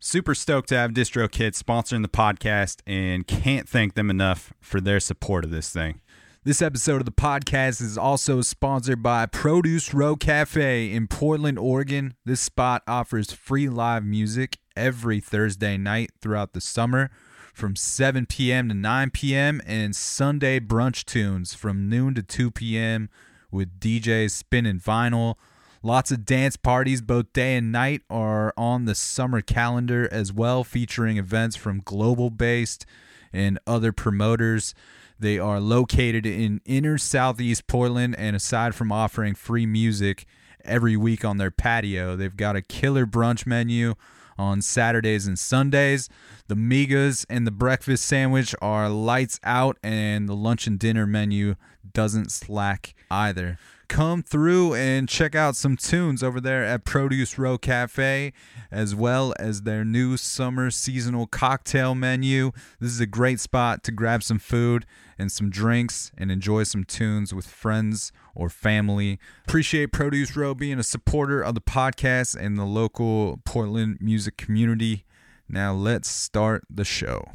Super stoked to have DistroKid sponsoring the podcast and can't thank them enough for their support of this thing. This episode of the podcast is also sponsored by Produce Row Cafe in Portland, Oregon. This spot offers free live music every Thursday night throughout the summer from 7 p.m. to 9 p.m. and Sunday brunch tunes from noon to 2 p.m. with DJs spinning vinyl Lots of dance parties, both day and night, are on the summer calendar as well, featuring events from global based and other promoters. They are located in inner southeast Portland, and aside from offering free music every week on their patio, they've got a killer brunch menu on Saturdays and Sundays. The migas and the breakfast sandwich are lights out, and the lunch and dinner menu doesn't slack either come through and check out some tunes over there at Produce Row Cafe, as well as their new summer seasonal cocktail menu. This is a great spot to grab some food and some drinks and enjoy some tunes with friends or family. Appreciate Produce Row being a supporter of the podcast and the local Portland music community. Now let's start the show.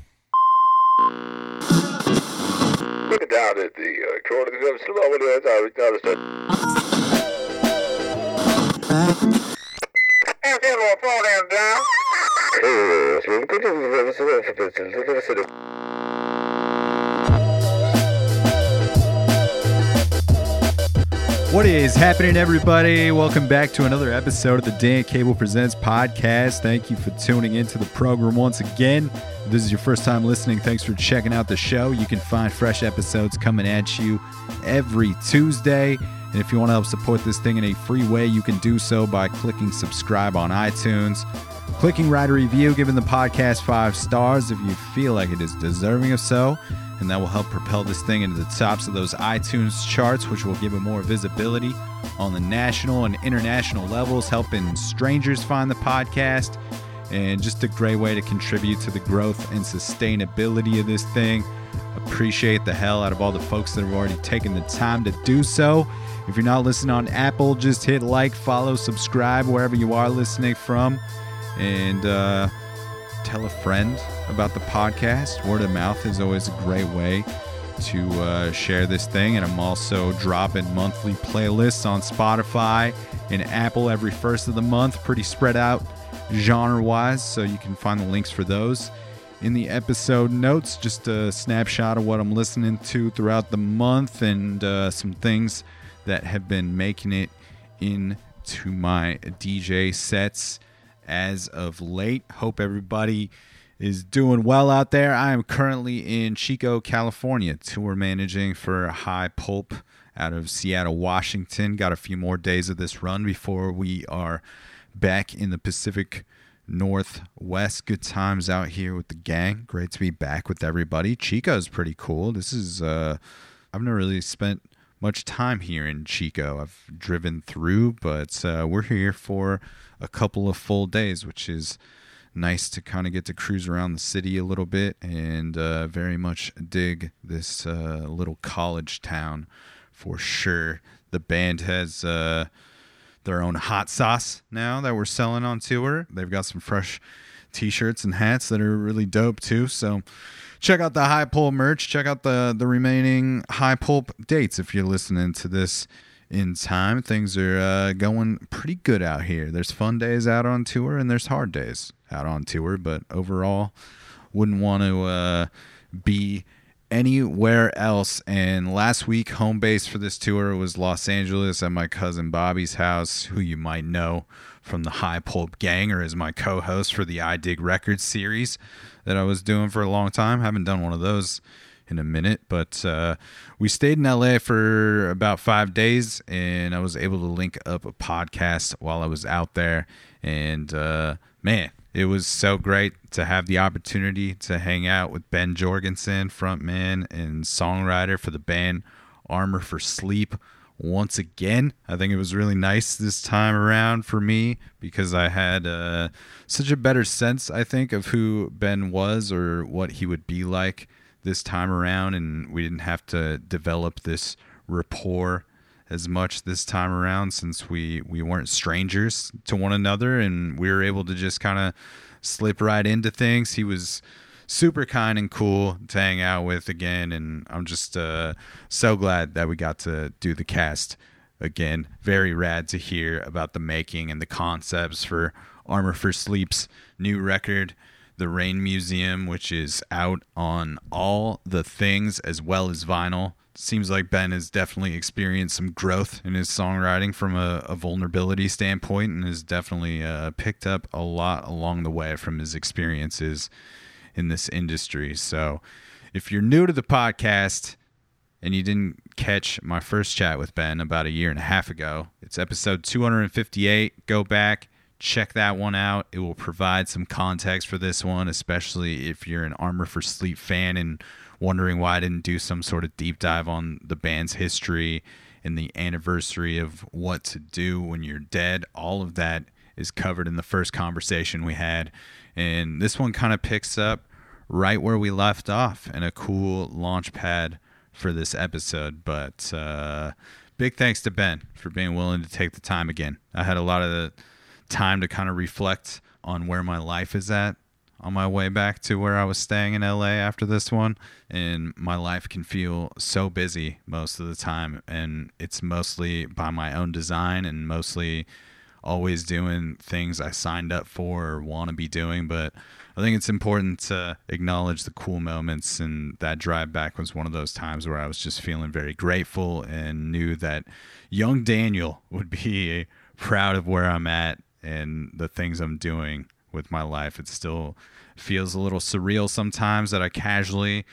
Down at the uh, corner of the slow as I was down the stairs. And then we'll fall down. What is happening, everybody? Welcome back to another episode of the Dan Cable Presents podcast. Thank you for tuning into the program once again. If this is your first time listening, thanks for checking out the show. You can find fresh episodes coming at you every Tuesday. And if you want to help support this thing in a free way, you can do so by clicking subscribe on iTunes, clicking write a review, giving the podcast five stars if you feel like it is deserving of so. And that will help propel this thing into the tops of those iTunes charts, which will give it more visibility on the national and international levels, helping strangers find the podcast and just a great way to contribute to the growth and sustainability of this thing. Appreciate the hell out of all the folks that have already taken the time to do so. If you're not listening on Apple, just hit like, follow, subscribe wherever you are listening from, and uh, tell a friend about the podcast. Word of mouth is always a great way to uh, share this thing. And I'm also dropping monthly playlists on Spotify and Apple every first of the month, pretty spread out genre wise, so you can find the links for those in the episode notes. Just a snapshot of what I'm listening to throughout the month and uh, some things that have been making it into my DJ sets as of late. Hope everybody is doing well out there. I am currently in Chico, California, tour managing for High Pulp out of Seattle, Washington. Got a few more days of this run before we are back in the Pacific Northwest. Good times out here with the gang. Great to be back with everybody. Chico is pretty cool. This is uh I've never really spent much time here in Chico. I've driven through, but uh, we're here for a couple of full days, which is nice to kind of get to cruise around the city a little bit and uh, very much dig this uh, little college town for sure. The band has uh, their own hot sauce now that we're selling on tour. They've got some fresh t-shirts and hats that are really dope too. So check out the High Pulp merch. Check out the the remaining High Pulp dates if you're listening to this in time. Things are uh, going pretty good out here. There's fun days out on tour and there's hard days out on tour, but overall, wouldn't want to uh, be anywhere else. And last week, home base for this tour was Los Angeles at my cousin Bobby's house, who you might know from the High Pulp Gang or as my co host for the I Dig Records series that I was doing for a long time. Haven't done one of those in a minute, but uh, we stayed in LA for about five days, and I was able to link up a podcast while I was out there. And uh, man, it was so great to have the opportunity to hang out with Ben Jorgensen, frontman and songwriter for the band Armor for Sleep. Once again, I think it was really nice this time around for me because I had uh, such a better sense, I think, of who Ben was or what he would be like this time around, and we didn't have to develop this rapport as much this time around since we we weren't strangers to one another, and we were able to just kind of slip right into things. He was super kind and cool to hang out with again, and I'm just uh, so glad that we got to do the cast again. Very rad to hear about the making and the concepts for Armor for Sleep's new record the Rain Museum, which is out on all the things as well as vinyl. Seems like Ben has definitely experienced some growth in his songwriting from a, a vulnerability standpoint and has definitely uh, picked up a lot along the way from his experiences in this industry. So if you're new to the podcast, and you didn't catch my first chat with Ben about a year and a half ago, it's episode 258. Go back, check that one out. It will provide some context for this one, especially if you're an Armor for Sleep fan and wondering why I didn't do some sort of deep dive on the band's history and the anniversary of what to do when you're dead. All of that is covered in the first conversation we had. And this one kind of picks up right where we left off and a cool launch pad for this episode. But uh, big thanks to Ben for being willing to take the time again. I had a lot of time to kind of reflect on where my life is at on my way back to where I was staying in LA after this one. And my life can feel so busy most of the time. And it's mostly by my own design and mostly always doing things I signed up for or want to be doing. But I think it's important to acknowledge the cool moments. And that drive back was one of those times where I was just feeling very grateful and knew that young Daniel would be proud of where I'm at and the things I'm doing with my life. It still feels a little surreal sometimes that I casually,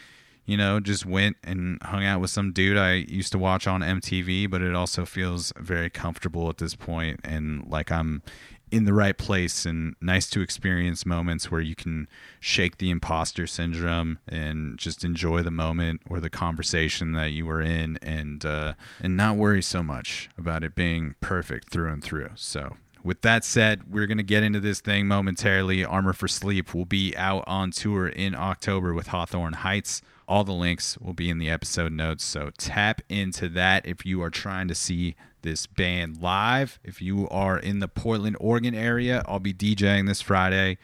you know, just went and hung out with some dude I used to watch on MTV, but it also feels very comfortable at this point and like I'm in the right place and nice to experience moments where you can shake the imposter syndrome and just enjoy the moment or the conversation that you were in and uh, and not worry so much about it being perfect through and through. So with that said, we're going to get into this thing momentarily. Armor for Sleep will be out on tour in October with Hawthorne Heights. All the links will be in the episode notes. So tap into that if you are trying to see this band live. If you are in the Portland, Oregon area, I'll be DJing this Friday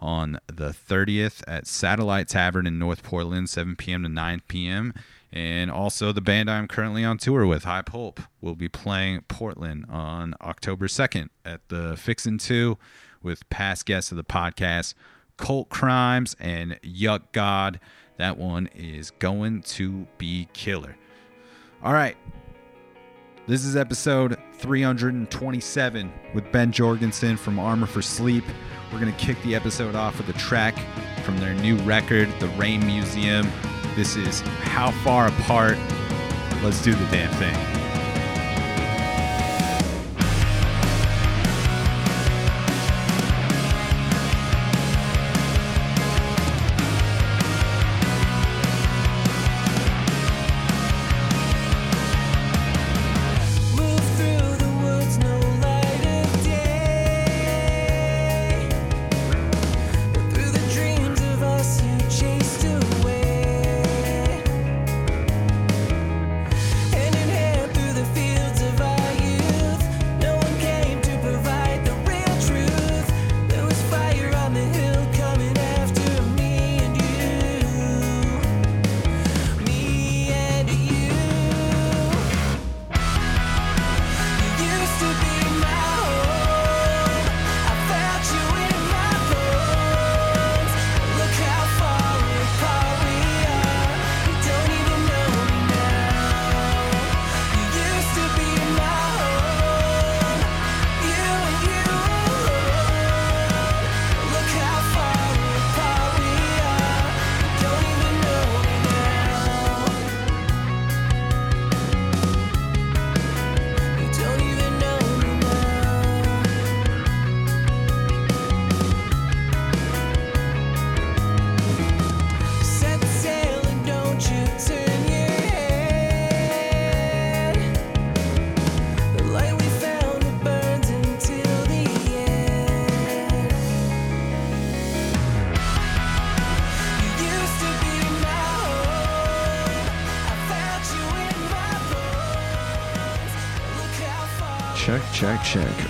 on the 30th at Satellite Tavern in North Portland, 7 p.m. to 9 p.m. And also, the band I'm currently on tour with, High Pulp, will be playing Portland on October 2nd at the Fixin' To with past guests of the podcast, Cult Crimes and Yuck God. That one is going to be killer. All right. This is episode 327 with Ben Jorgensen from Armor for Sleep. We're going to kick the episode off with a track from their new record, The Rain Museum. This is How Far Apart. Let's do the damn thing.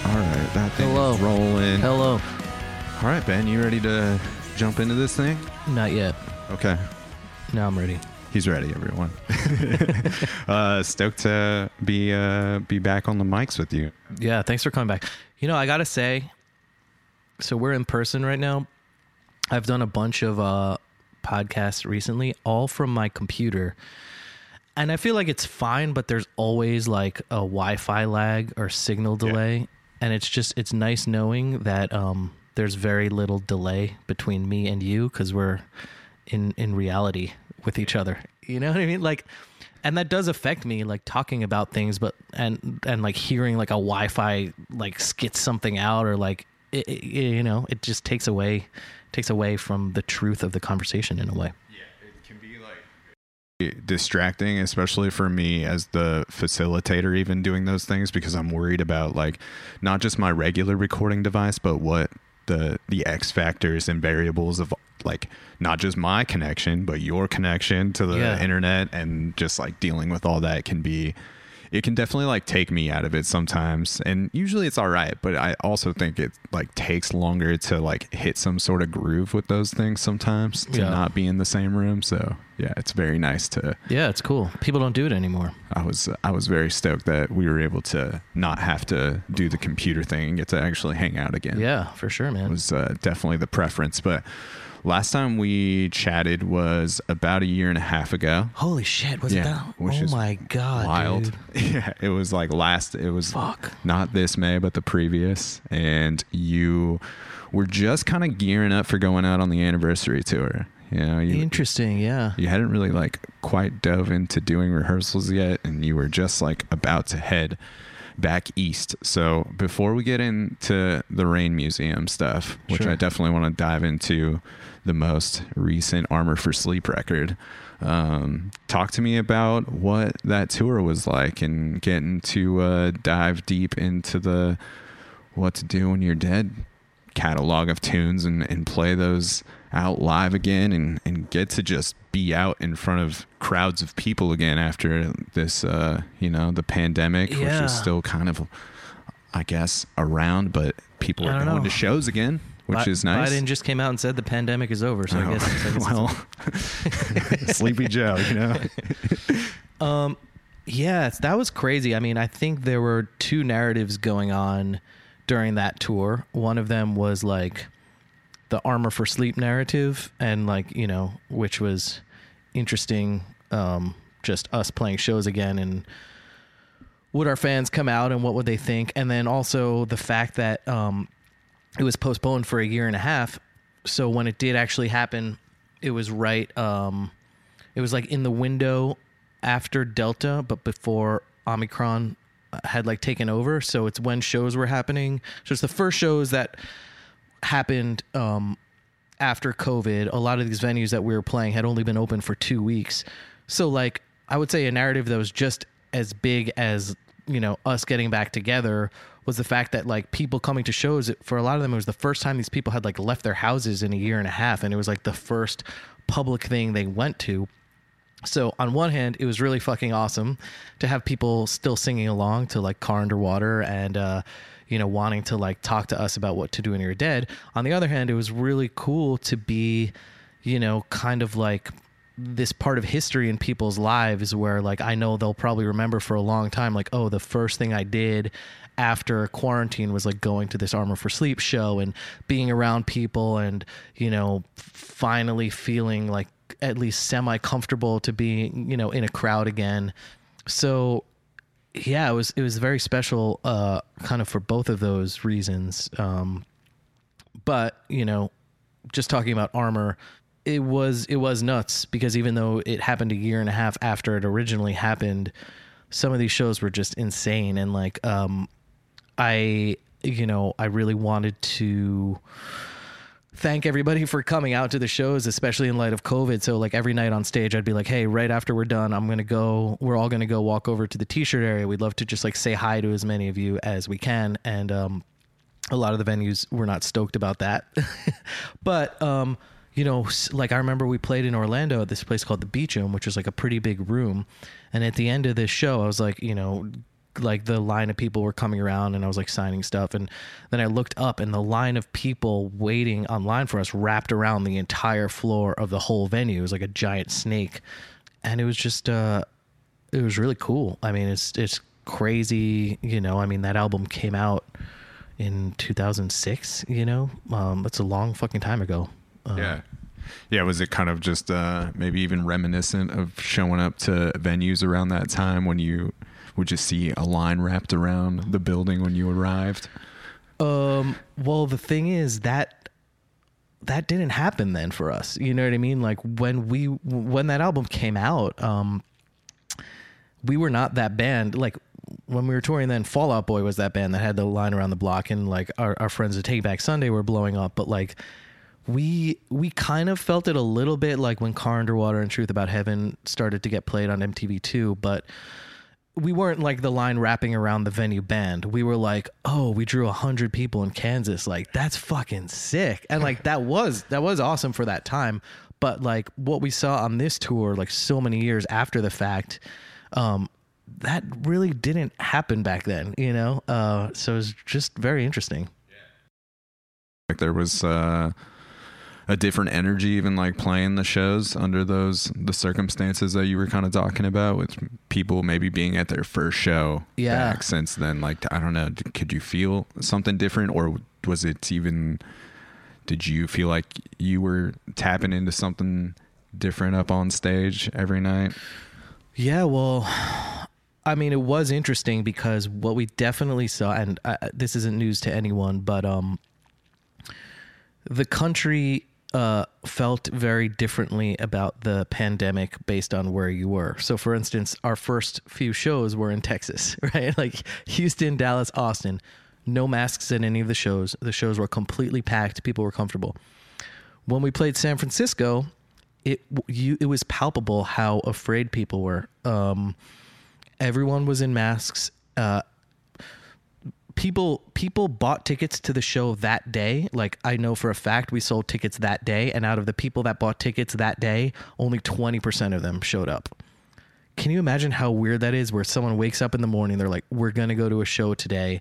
All right, that thing Hello. is rolling. Hello. All right, Ben, you ready to jump into this thing? Not yet. Okay, Now I'm ready. he's ready, everyone. uh, stoked to be uh, be back on the mics with you. Yeah, thanks for coming back. You know, I gotta say, so we're in person right now. I've done a bunch of uh, podcasts recently, all from my computer, and I feel like it's fine, but there's always like a Wi-Fi lag or signal delay, and it's just it's nice knowing that um, there's very little delay between me and you because we're in in reality with each other. You know what I mean? Like and that does affect me like talking about things but and and like hearing like a wi-fi like skits something out or like it, it- you know it just takes away takes away from the truth of the conversation in a way it can be like distracting especially for me as the facilitator even doing those things because i'm worried about like not just my regular recording device but what the the x factors and variables of like not just my connection but your connection to the Yeah. internet and just like dealing with all that can be it can definitely like take me out of it sometimes and usually it's all right but i also think it like takes longer to like hit some sort of groove with those things sometimes to Yeah. not be in the same room so yeah it's very nice to yeah it's cool. People don't do it anymore. I was i was very stoked that we were able to not have to do the computer thing and get to actually hang out again. Yeah for sure man. It was uh, definitely the preference but last time we chatted was about a year and a half ago holy shit was it that which oh my god wild. dude. Yeah, it was like last. It was Fuck. not this May, but the previous, and you were just kind of gearing up for going out on the anniversary tour. You know, you interesting yeah you hadn't really like quite dove into doing rehearsals yet, and you were just like about to head back east. So before we get into the Rain Museum stuff, which Sure. I definitely want to dive into the most recent Armor for Sleep record, um, talk to me about what that tour was like and getting to uh, dive deep into the what to do when you're dead catalog of tunes and, and play those out live again and, and get to just be out in front of crowds of people again after this uh you know the pandemic which is still kind of i guess around but people are going know. to shows again which Bi- is nice biden just came out and said the pandemic is over so i Oh, guess, I guess well sleepy joe you know Um, yeah, that was crazy. I mean, I think there were two narratives going on during that tour. One of them was like the armor for sleep narrative, and like you know, which was interesting. Um, just us playing shows again, and would our fans come out, and what would they think? And then also the fact that um, it was postponed for a year and a half. So when it did actually happen, it was right. Um, it was like in the window after Delta, but before Omicron had like taken over. So it's when shows were happening. So it's the first shows that happened um, after COVID. A lot of these venues that we were playing had only been open for two weeks. So like I would say a narrative that was just as big as you know us getting back together was the fact that like people coming to shows for a lot of them it was the first time these people had like left their houses in a year and a half and it was like the first public thing they went to so on one hand, it was really fucking awesome to have people still singing along to like Car Underwater and uh, you know wanting to like talk to us about what to do when you're dead. On the other hand, it was really cool to be, you know, kind of like this part of history in people's lives where like I know they'll probably remember for a long time like oh the first thing I did after quarantine was like going to this armor for sleep show and being around people and you know finally feeling like at least semi comfortable to be you know in a crowd again so yeah it was it was very special uh kind of for both of those reasons. Um but you know just talking about armor it was it was nuts because even though it happened a year and a half after it originally happened some of these shows were just insane. And like um i you know i really wanted to thank everybody for coming out to the shows, especially in light of COVID. So like every night on stage, I'd be like, "Hey, right after we're done, I'm gonna go. We're all gonna go walk over to the t-shirt area. We'd love to just like say hi to as many of you as we can." And um, a lot of the venues were not stoked about that, but um, you know, like I remember we played in Orlando at this place called the Beacham, which was like a pretty big room. And at the end of this show, I was like, you know, like the line of people were coming around and I was like signing stuff and then I looked up and the line of people waiting online for us wrapped around the entire floor of the whole venue. It was like a giant snake. And it was just uh it was really cool. I mean, it's it's crazy, you know. I mean, that album came out in 2006, you know. Um that's a long fucking time ago. Uh, Yeah. Yeah, was it kind of just uh, maybe even reminiscent of showing up to venues around that time when you would you see a line wrapped around the building when you arrived? Um. Well, the thing is that that didn't happen then for us. You know what I mean? Like when we when that album came out, um, we were not that band. Like when we were touring, then Fall Out Boy was that band that had the line around the block, and like our our friends at Taking Back Sunday were blowing up. But like we we kind of felt it a little bit like when Car Underwater and Truth About Heaven started to get played on MTV too, but we weren't like the line wrapping around the venue band. We were like, oh, we drew a hundred people in Kansas. Like that's fucking sick. And like that was that was awesome for that time. But like what we saw on this tour, like so many years after the fact, um, that really didn't happen back then, you know? Uh, so it was just very interesting. Like there was uh, a different energy, even like playing the shows under those the circumstances that you were kind of talking about, with people maybe being at their first show Yeah. back since then. Like I don't know, could you feel something different, or was it even? Did you feel like you were tapping into something different up on stage every night? Yeah, well, I mean, it was interesting because what we definitely saw, and uh, this isn't news to anyone, but um, the country uh, felt very differently about the pandemic based on where you were. So, for instance, our first few shows were in Texas, right? Like Houston, Dallas, Austin. No masks at any of the shows. The shows were completely packed. People were comfortable. When we played San Francisco, it you it was palpable how afraid people were. Um, everyone was in masks. Uh, people people bought tickets to the show that day. Like I know for a fact we sold tickets that day, and out of the people that bought tickets that day, only twenty percent of them showed up. Can you imagine how weird that is? Where someone wakes up in the morning, they're like, "We're gonna go to a show today,"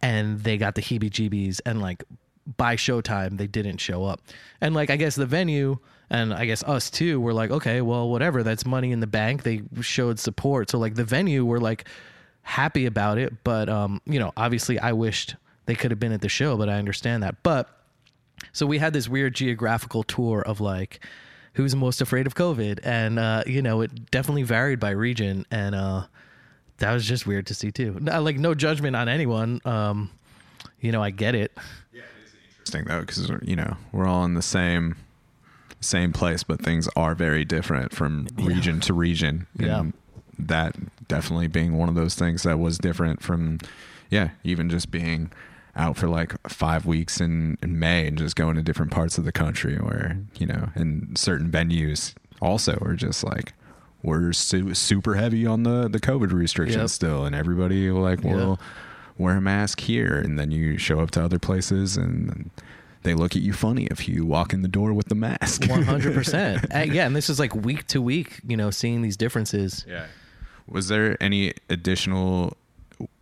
and they got the heebie-jeebies, and like by showtime they didn't show up. And like I guess the venue and I guess us too were like, okay, well, whatever. That's money in the bank. They showed support, so like the venue were like happy about it. But um, you know, obviously, I wished they could have been at the show, but I understand that. But so we had this weird geographical tour of like who's most afraid of COVID, and uh, you know, it definitely varied by region, and uh, that was just weird to see too. No- Like no judgment on anyone. Um, you know, I get it. Yeah, it is interesting though, because you know we're all in the same same place, but things are very different from region to region. Yeah. And that definitely being one of those things that was different from, yeah, even just being out for like five weeks in, in May and just going to different parts of the country where, you know, and certain venues also are just like, we're su- super heavy on the, the COVID restrictions Yep. still. And everybody like, Yeah. wear a mask here. And then you show up to other places and they look at you funny if you walk in the door with the mask. One hundred percent. Yeah, and this is like week to week. You know, seeing these differences. Yeah. Was there any additional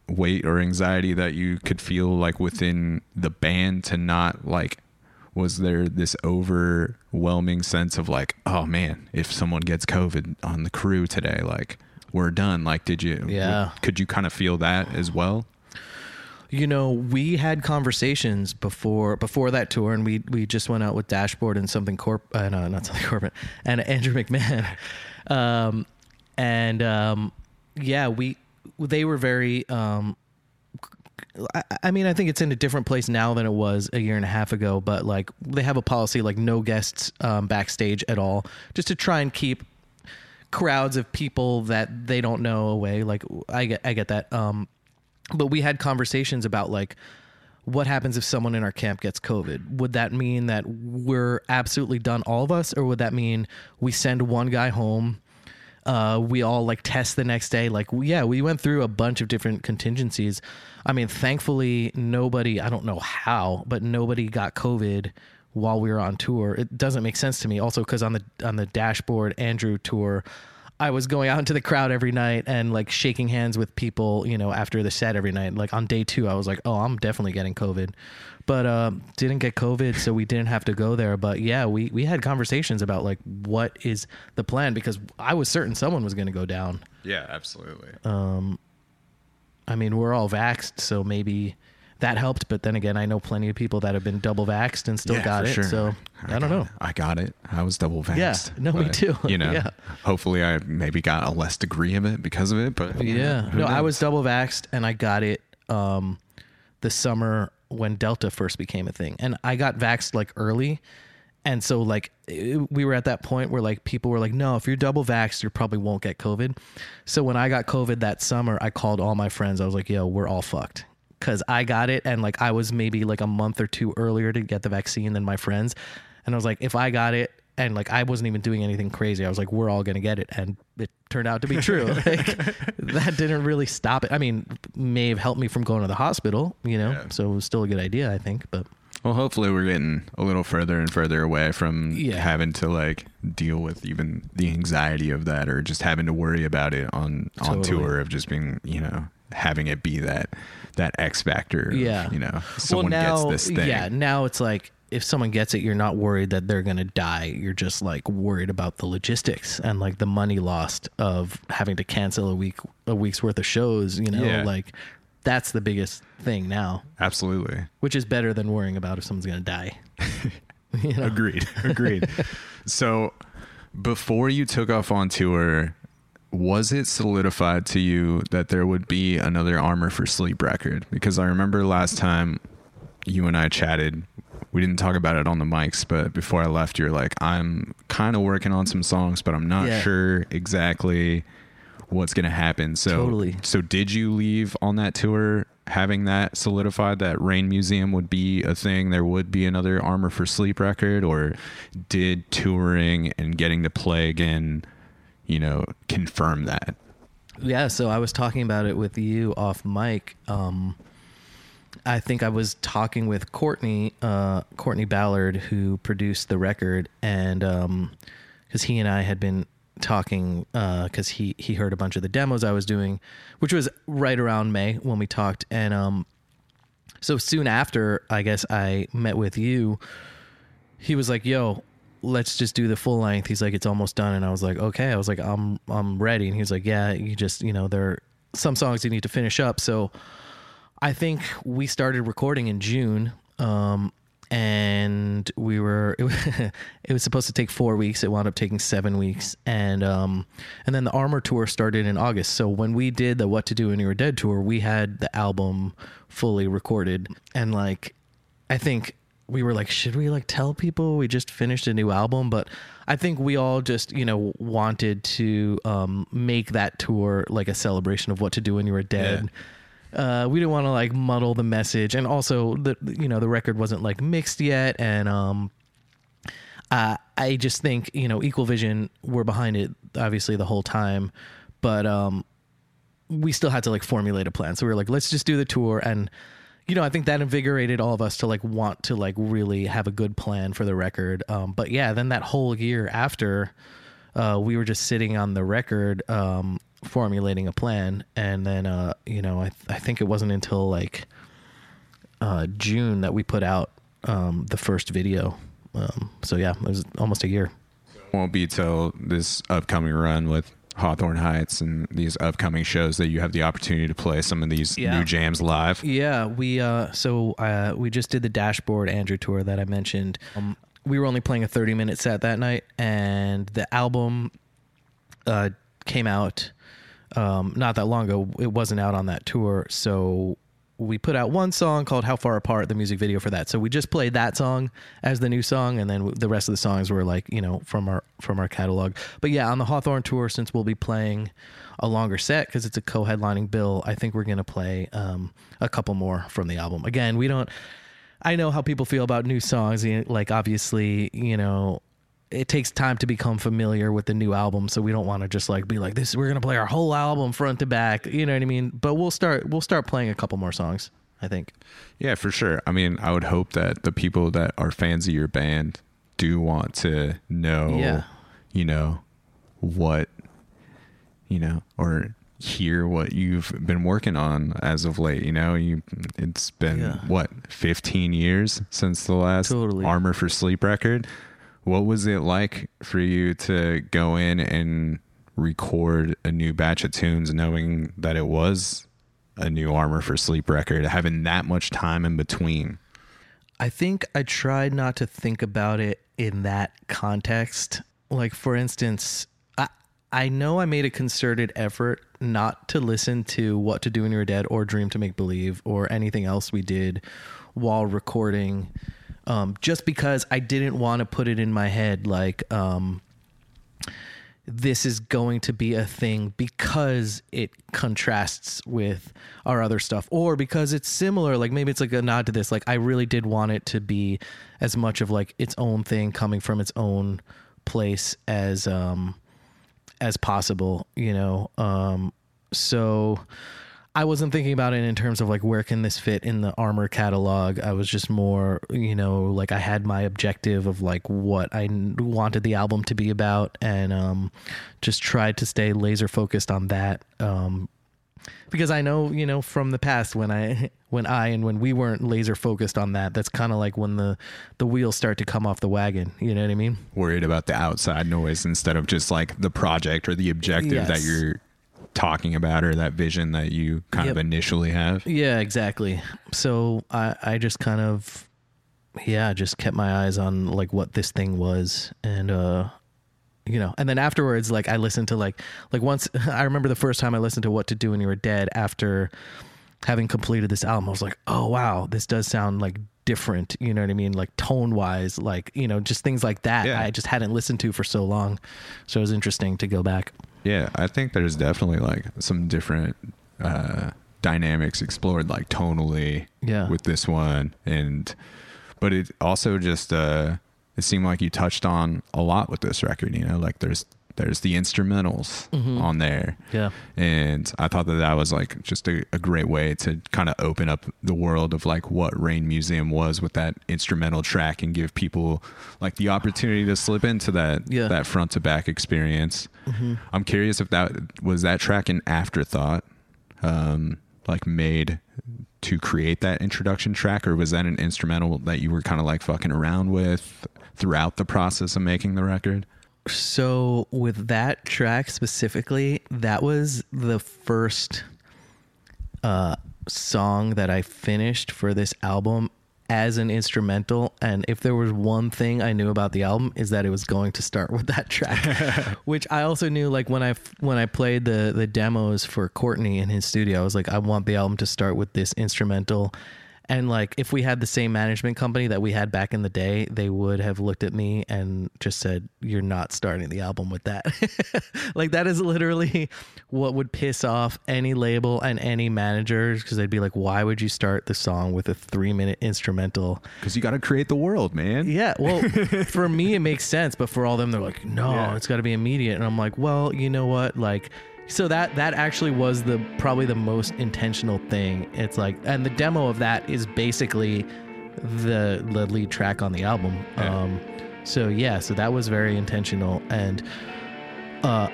weight or anxiety that you could feel like within the band to not like was there this overwhelming sense of like oh man if someone gets covid on the crew today like we're done. Like did you Yeah. could you kind of feel that as well? You know, we had conversations before before that tour, and we we just went out with Dashboard and something corp, uh, no, not something corporate, and Andrew McMahon, um, and um, yeah, we they were very. Um, I, mean, I think it's in a different place now than it was a year and a half ago, but like they have a policy like no guests um, backstage at all, just to try and keep crowds of people that they don't know away. Like I get I get that. Um, but we had conversations about like what happens if someone in our camp gets covid would that mean that we're absolutely done all of us or would that mean we send one guy home uh, we all like test the next day. Like yeah we went through a bunch of different contingencies. I mean thankfully nobody i don't know how but nobody got covid while we were on tour. It doesn't make sense to me. Also because on the on the dashboard andrew tour I was going out into the crowd every night and like shaking hands with people, you know, after the set every night. Like on day two, I was like, oh, I'm definitely getting COVID, but uh, didn't get COVID, so we didn't have to go there. But yeah, we we had conversations about like what is the plan because I was certain someone was going to go down. Yeah, absolutely. Um, I mean, we're all vaxxed, so maybe that helped. But then again, I know plenty of people that have been double vaxxed and still Yeah, got it. sure. So I, don't know. it. I got it. I was double vaxxed. Yeah. No, me too. You know, Yeah. hopefully I maybe got a less degree of it because of it, but Yeah. who No, I was double vaxxed and I got it um the summer when Delta first became a thing. And I got vaxxed like early. And so like it- we were at that point where like people were like, "No, if you're double vaxxed, you probably won't get COVID." So when I got COVID that summer, I called all my friends. I was like, "Yo, we're all fucked." Cuz I got it and like I was maybe like a month or two earlier to get the vaccine than my friends. And I was like, if I got it and like I wasn't even doing anything crazy. I was like, we're all gonna get it, and it turned out to be true. like, that didn't really stop it. I mean, may have helped me from going to the hospital, you know. Yeah. So it was still a good idea, I think. But Well, hopefully we're getting a little further and further away from Yeah. having to like deal with even the anxiety of that or just having to worry about it on on Totally. tour of just being, you know, having it be that that X factor. of, Yeah. you know, someone well, now, gets this thing. yeah, now it's like if someone gets it, you're not worried that they're gonna die. You're just like worried about the logistics and like the money lost of having to cancel a week a week's worth of shows. You know, Yeah. like that's the biggest thing now, Absolutely. which is better than worrying about if someone's gonna die. you know? Agreed. Agreed. so, before you took off on tour, was it solidified to you that there would be another Armor for Sleep record? Because I remember last time you and I chatted, we didn't talk about it on the mics, but before I left, you're like, I'm kind of working on some songs, but I'm not Yeah. sure exactly what's going to happen. So, Totally. so did you leave on that tour having that solidified that Rain Museum would be a thing? There would be another Armor for Sleep record, or did touring and getting to play again, you know, confirm that? Yeah, so I was talking about it with you off mic. Um, I think I was talking with Courtney, uh, Courtney Ballard, who produced the record, and because he and I had been talking, because he he heard a bunch of the demos I was doing, which was right around May when we talked, and um, so soon after, I guess I met with you. He was like, "Yo, let's just do the full length." He's like, "It's almost done," and I was like, "Okay." I was like, "I'm I'm ready," and he was like, "Yeah, you just you know there are some songs you need to finish up." So I think we started recording in June, um, and we were it, was- it was supposed to take four weeks. It wound up taking seven weeks, and um, and then the Armor tour started in August. So when we did the What to Do When You Were Dead tour, we had the album fully recorded, and like I think we were like, should we like tell people we just finished a new album? But I think we all just, you know, wanted to um, make that tour like a celebration of what to do when you were dead. Uh, we didn't want to like muddle the message, and also the you know the record wasn't like mixed yet, and um, uh, I just think you know Equal Vision were behind it obviously the whole time, but um, we still had to like formulate a plan. So we were like, let's just do the tour and you know, I think that invigorated all of us to like want to like really have a good plan for the record. Um, but yeah, then that whole year after, uh, we were just sitting on the record, um, formulating a plan. And then, uh, you know, I, th- I think it wasn't until like, uh, June that we put out, um, the first video. Um, so yeah, it was almost a year. won't be till this upcoming run with Hawthorne Heights and these upcoming shows that you have the opportunity to play some of these Yeah. new jams live. Yeah, we uh so uh we just did the dashboard Andrew tour that I mentioned. Um, we were only playing a 30 minute set that night and the album uh came out um not that long ago. It wasn't out on that tour, so we put out one song called How Far Apart, the music video for that. So we just played that song as the new song and then the rest of the songs were like, you know, from our from our catalog. But yeah, on the Hawthorne tour since we'll be playing a longer set cuz it's a co-headlining bill, I think we're going to play um a couple more from the album. Again, we don't I know how people feel about new songs. you Like obviously, you know, it takes time to become familiar with the new album, so we don't want to just like be like this. We're gonna play our whole album front to back. You know what I mean? But we'll start. We'll start playing a couple more songs. I think. Yeah, for sure. I mean, I would hope that the people that are fans of your band do want to know, Yeah. you know, what you know, or hear what you've been working on as of late. You know, you it's been Yeah. what 15 years since the last Totally. Armor for Sleep record. What was it like for you to go in and record a new batch of tunes, knowing that it was a new Armor for Sleep record, having that much time in between? I think I tried not to think about it in that context. Like for instance, I I know I made a concerted effort not to listen to What to Do When You're Dead or Dream to Make Believe or anything else we did while recording. Um, just because I didn't want to put it in my head like um, this is going to be a thing because it contrasts with our other stuff or because it's similar like maybe it's like a nod to this like i really did want it to be as much of like its own thing coming from its own place as um as possible you know um so I wasn't thinking about it in terms of like where can this fit in the armor catalog. I was just more, you know, like I had my objective of like what I wanted the album to be about, and um, just tried to stay laser focused on that. Um, because I know, you know, from the past when I when I and when we weren't laser focused on that, that's kind of like when the the wheels start to come off the wagon. You know what I mean? Worried about the outside noise instead of just like the project or the objective that you're talking about or that vision that you kind of initially have. Yeah, exactly. So I I just kind of yeah, just kept my eyes on like what this thing was and uh you know, and then afterwards like I listened to like like once I remember the first time I listened to What to Do When You Were Dead after having completed this album, I was like, "Oh wow, this does sound like different." You know what I mean? Like tone wise, like you know, just things like that. Yeah. I just hadn't listened to for so long, so it was interesting to go back. Yeah, I think there's definitely like some different uh, dynamics explored, like tonally, Yeah. with this one, and but it also just uh, it seemed like you touched on a lot with this record. You know, like there's there's the instrumentals on there, Yeah. and I thought that that was like just a, a great way to kind of open up the world of like what Rain Museum was with that instrumental track and give people like the opportunity to slip into that Yeah. that front to back experience. I'm curious if that was that track an afterthought, um, like made to create that introduction track, or was that an instrumental that you were kind of like fucking around with throughout the process of making the record? So with that track specifically, that was the first uh song that I finished for this album as an instrumental and if there was one thing I knew about the album is that it was going to start with that track. Which I also knew like when I when I played the the demos for Courtney in his studio I was like I want the album to start with this instrumental and like if we had the same management company that we had back in the day, they would have looked at me and just said, "You're not starting the album with that." like that is literally what would piss off any label and any managers because they'd be like, "Why would you start the song with a 3-minute instrumental?" Because you got to create the world, man. Yeah, well, for me it makes sense, but for all them they're like, "No, Yeah. it's got to be immediate." And I'm like, "Well, you know what? Like so that that actually was the probably the most intentional thing. It's like and the demo of that is basically the the lead track on the album. Yeah. Um so yeah, so that was very intentional and uh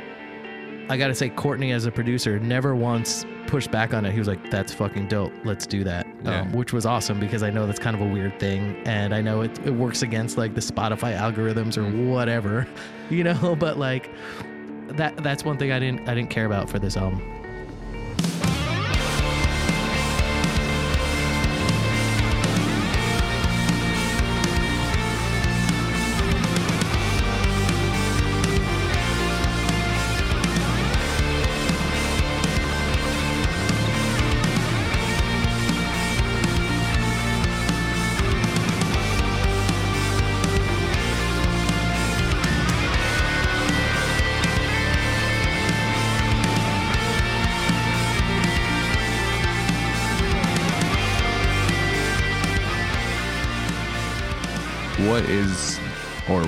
I got to say Courtney as a producer never once pushed back on it. He was like that's fucking dope. Let's do that. Yeah. Um, which was awesome because I know that's kind of a weird thing and I know it, it works against like the Spotify algorithms or Mm. whatever, you know, but like that that's one thing I didn't I didn't care about for this album.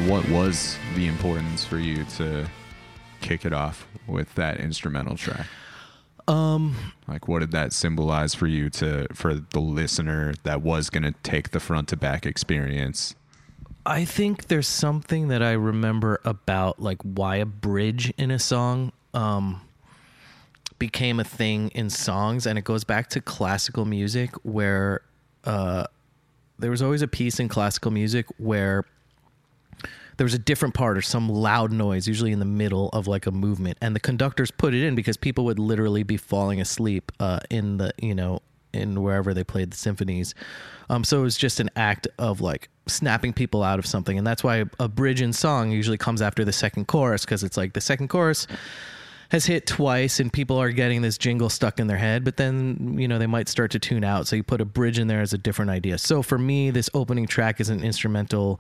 What was the importance for you to kick it off with that instrumental track? Um Like, what did that symbolize for you to, for the listener that was going to take the front to back experience? I think there's something that I remember about like why a bridge in a song. Um, became a thing in songs, and it goes back to classical music where uh, there was always a piece in classical music where there was a different part or some loud noise, usually in the middle of like a movement, and the conductors put it in because people would literally be falling asleep uh, in the you know in wherever they played the symphonies. Um, so it was just an act of like snapping people out of something, and that's why a bridge in song usually comes after the second chorus because it's like the second chorus has hit twice and people are getting this jingle stuck in their head but then you know they might start to tune out. So you put a bridge in there as a different idea. So for me this opening track is an instrumental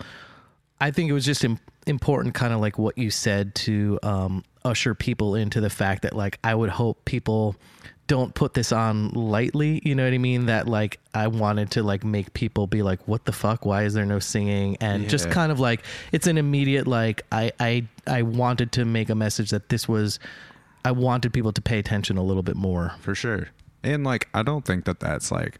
i think it was just Im- important kind of like what you said to um, usher people into the fact that like i would hope people don't put this on lightly you know what i mean that like i wanted to like make people be like what the fuck why is there no singing and just kind of like it's an immediate like i i i wanted to make a message that this was I wanted people to pay attention a little bit more. for sure. And like, I don't think that that's like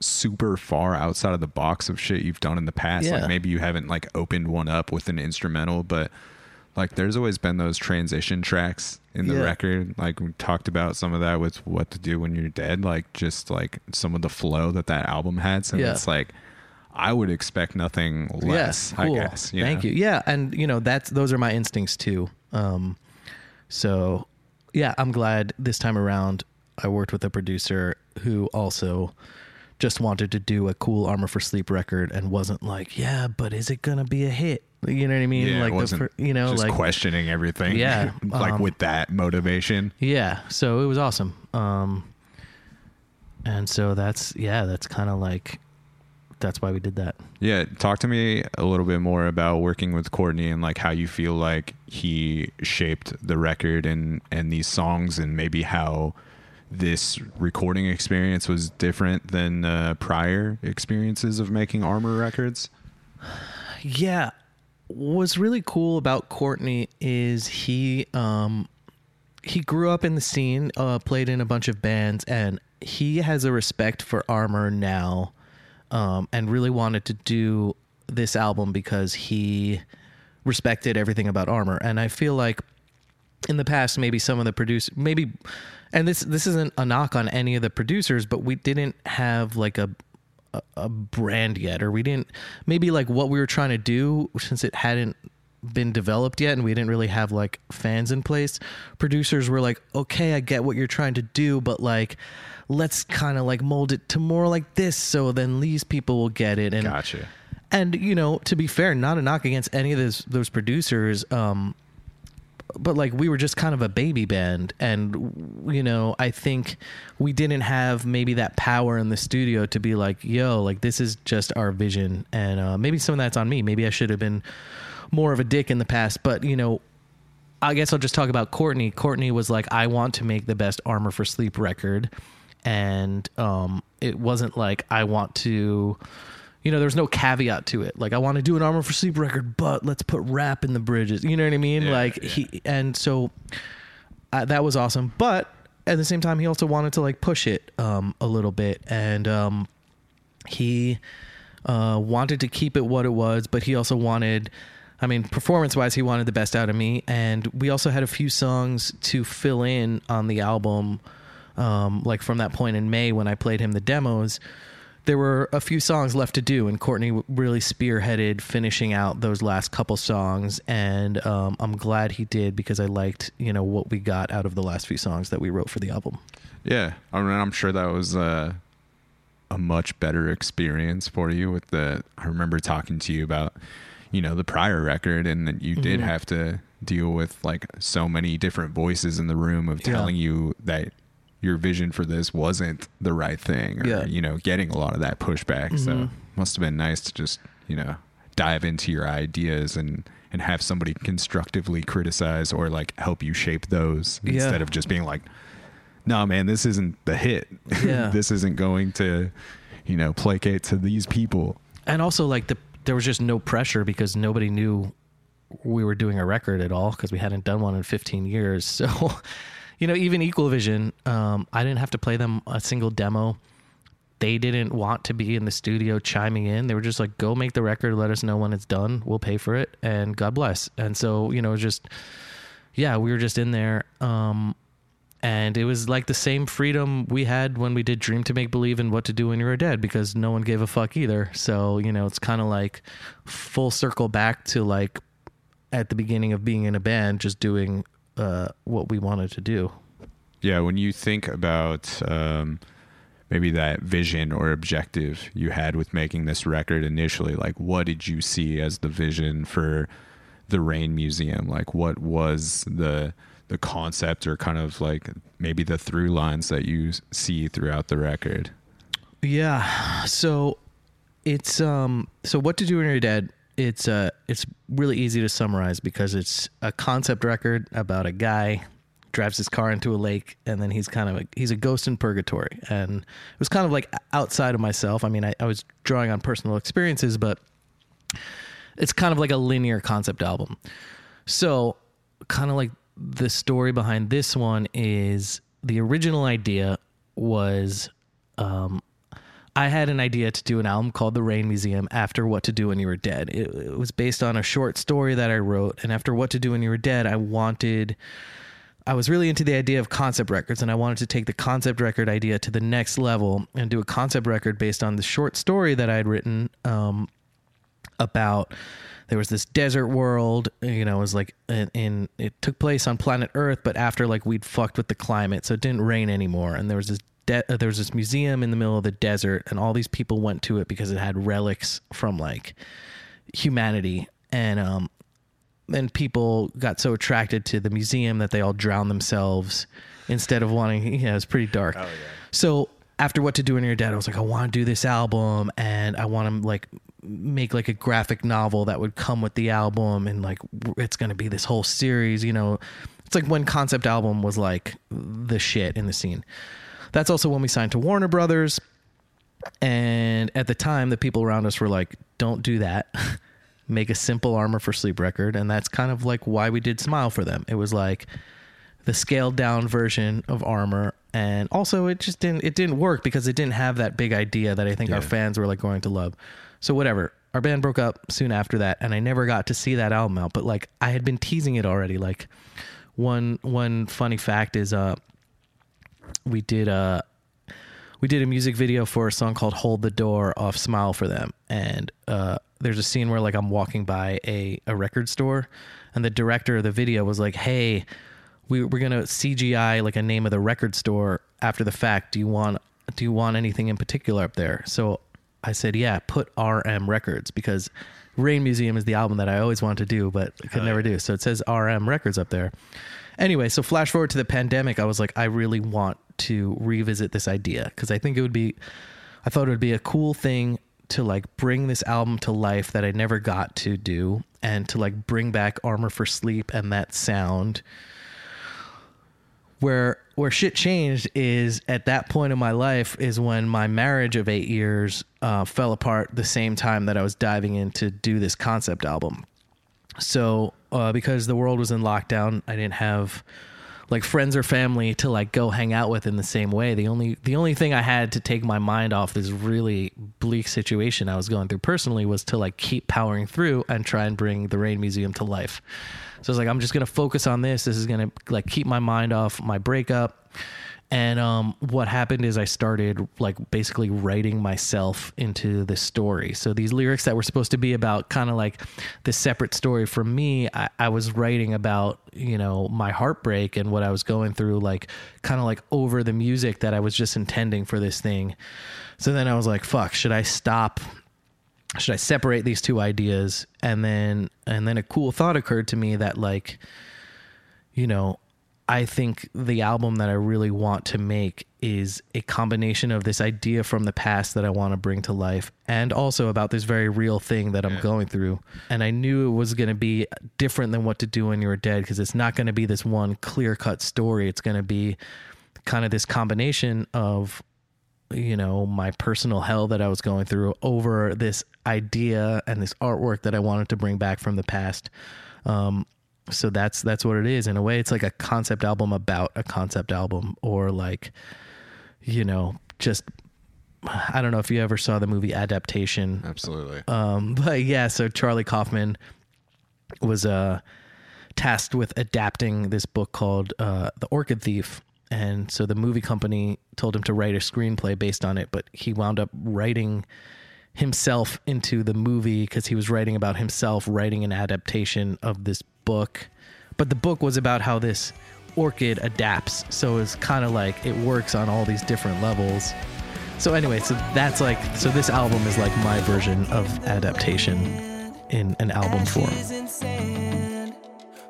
super far outside of the box of shit you've done in the past. Yeah. Like maybe you haven't like opened one up with an instrumental, but like there's always been those transition tracks in the Yeah. record. Like we talked about some of that with what to do when you're dead, like just like some of the flow that that album had. So Yeah. it's like I would expect nothing less, yeah, cool. I guess. Thank know? you. Yeah, and you know that's those are my instincts too. Um, so yeah, I'm glad this time around I worked with a producer who also just wanted to do a cool Armor for Sleep record and wasn't like, yeah, but is it gonna be a hit? You know what I mean? Yeah, like wasn't fir- you know, just like questioning everything. Yeah, like um, with that motivation. Yeah, so it was awesome. Um and so that's yeah, that's kind of like that's why we did that. Yeah, talk to me a little bit more about working with Courtney and like how you feel like he shaped the record and and these songs and maybe how this recording experience was different than uh, prior experiences of making Armor records. Yeah. What's really cool about Courtney is he um he grew up in the scene, uh played in a bunch of bands and he has a respect for Armor now. Um and really wanted to do this album because he respected everything about Armor and I feel like in the past maybe some of the producers maybe and this this isn't a knock on any of the producers but we didn't have like a a, a brand yet or we didn't maybe like what we were trying to do since it hadn't been developed yet and we didn't really have like fans in place producers were like okay i get what you're trying to do but like let's kind of like mold it to more like this so then these people will get it and Gotcha. and you know, to be fair, not a knock against any of those those producers, um, but like we were just kind of a baby band, and you know, I think we didn't have maybe that power in the studio to be like, yo, like this is just our vision, and uh, maybe some of that's on me. Maybe I should have been more of a dick in the past, but you know. I guess I'll just talk about Courtney. Courtney was like, I want to make the best Armor for Sleep record. And um, it wasn't like, I want to, you know, there's no caveat to it. Like, I want to do an Armor for Sleep record, but let's put rap in the bridges. You know what I mean? Yeah, like, yeah. he, and so uh, that was awesome. But at the same time, he also wanted to like push it um, a little bit. And um, he uh, wanted to keep it what it was, but he also wanted, I mean, performance wise, he wanted the best out of me. And we also had a few songs to fill in on the album. Um, like from that point in May when I played him the demos, there were a few songs left to do, and Courtney really spearheaded finishing out those last couple songs. And um, I'm glad he did because I liked, you know, what we got out of the last few songs that we wrote for the album. Yeah, I mean, I'm sure that was uh, a much better experience for you. With the, I remember talking to you about, you know, the prior record, and that you did Mhm. have to deal with like so many different voices in the room of Yeah. telling you that your vision for this wasn't the right thing, or Yeah. you know, getting a lot of that pushback. So Mhm. must have been nice to just, you know, dive into your ideas and and have somebody constructively criticize or like help you shape those Yeah. instead of just being like no man this isn't the hit Yeah. this isn't going to you know placate to these people and also like the there was just no pressure because nobody knew we were doing a record at all because we hadn't done one in 15 years so you know even equal vision um, i didn't have to play them a single demo. They didn't want to be in the studio chiming in. They were just like go make the record let us know when it's done. We'll pay for it and god bless. And so you know just yeah we were just in there um, and it was like the same freedom we had when we did Dream to Make Believe and What to Do When You Were Dead because no one gave a fuck either. So, you know, it's kind of like full circle back to like at the beginning of being in a band, just doing uh, what we wanted to do. Yeah, when you think about um, maybe that vision or objective you had with making this record initially, like what did you see as the vision for the Rain Museum? Like what was the the concept or kind of like maybe the through lines that you see throughout the record? Yeah. So it's um so what to do when you're dead. It's uh it's really easy to summarize because it's a concept record about a guy drives his car into a lake and then he's kind of a, he's a ghost in purgatory and it was kind of like outside of myself. I mean, I, I was drawing on personal experiences, but it's kind of like a linear concept album. So, kind of like the story behind this one is the original idea was um, I had an idea to do an album called The Rain Museum after What to Do When You Were Dead. It, it was based on a short story that I wrote, and after What to Do When You Were Dead, I wanted. I was really into the idea of concept records, and I wanted to take the concept record idea to the next level and do a concept record based on the short story that I had written um, about there was this desert world you know it was like in, in it took place on planet earth but after like we'd fucked with the climate so it didn't rain anymore and there was this de- uh, there was this museum in the middle of the desert and all these people went to it because it had relics from like humanity. And um and people got so attracted to the museum that they all drowned themselves instead of wanting yeah it was pretty dark. So after what to do when you're dead i was like i want to do this album and i want to like make like a graphic novel that would come with the album and like it's going to be this whole series you know? It's like when concept album was like the shit in the scene that's also when we signed to warner brothers. And at the time the people around us were like don't do that. Make a simple armor for sleep record. And that's kind of like why we did smile for them. It was like the scaled down version of armor. And also it just didn't it didn't work because it didn't have that big idea that i think our fans were like going to love. So whatever. Our band broke up soon after that and i never got to see that album out. But like i had been teasing it already. Like one one funny fact is uh we did a we did a music video for a song called "Hold the Door" off "Smile for Them," and uh, there's a scene where like I'm walking by a a record store, and the director of the video was like, "Hey, we we're gonna CGI like a name of the record store after the fact. Do you want do you want anything in particular up there?" So I said, "Yeah, put RM Records because." Rain Museum is the album that I always wanted to do, but could never do. So it says RM Records up there. Anyway, so flash forward to the pandemic, I was like, I really want to revisit this idea because I think it would be, I thought it would be a cool thing to like bring this album to life that I never got to do and to like bring back Armor for Sleep and that sound. Where where shit changed is at that point in my life is when my marriage of eight years uh, fell apart the same time that I was diving in to do this concept album. So, uh, because the world was in lockdown, I didn't have like friends or family to like go hang out with in the same way. The only the only thing I had to take my mind off this really bleak situation I was going through personally was to like keep powering through and try and bring the Rain Museum to life. So I was like, I'm just gonna focus on this. This is gonna like keep my mind off my breakup. And um, what happened is I started like basically writing myself into the story. So these lyrics that were supposed to be about kind of like this separate story from me, I, I was writing about you know my heartbreak and what I was going through, like kind of like over the music that I was just intending for this thing. So then I was like, fuck, should I stop should I separate these two ideas? And then and then a cool thought occurred to me that like, you know, I think the album that I really want to make is a combination of this idea from the past that I want to bring to life and also about this very real thing that I'm going through. And I knew it was going to be different than what to do when you were dead because it's not going to be this one clear cut story. It's going to be kind of this combination of you know my personal hell that I was going through over this idea and this artwork that I wanted to bring back from the past. Um, so that's that's what it is. In a way, it's like a concept album about a concept album, or like, you know, just I don't know if you ever saw the movie Adaptation. Absolutely. Um, but yeah, so Charlie Kaufman was uh, tasked with adapting this book called uh, The Orchid Thief. and so the movie company told him to write a screenplay based on it, but he wound up writing himself into the movie because he was writing about himself writing an adaptation of this book. But the book was about how this orchid adapts, so it's kind of like it works on all these different levels. So anyway, so that's like so this album is like my version of adaptation in an album form. Ashes and sand.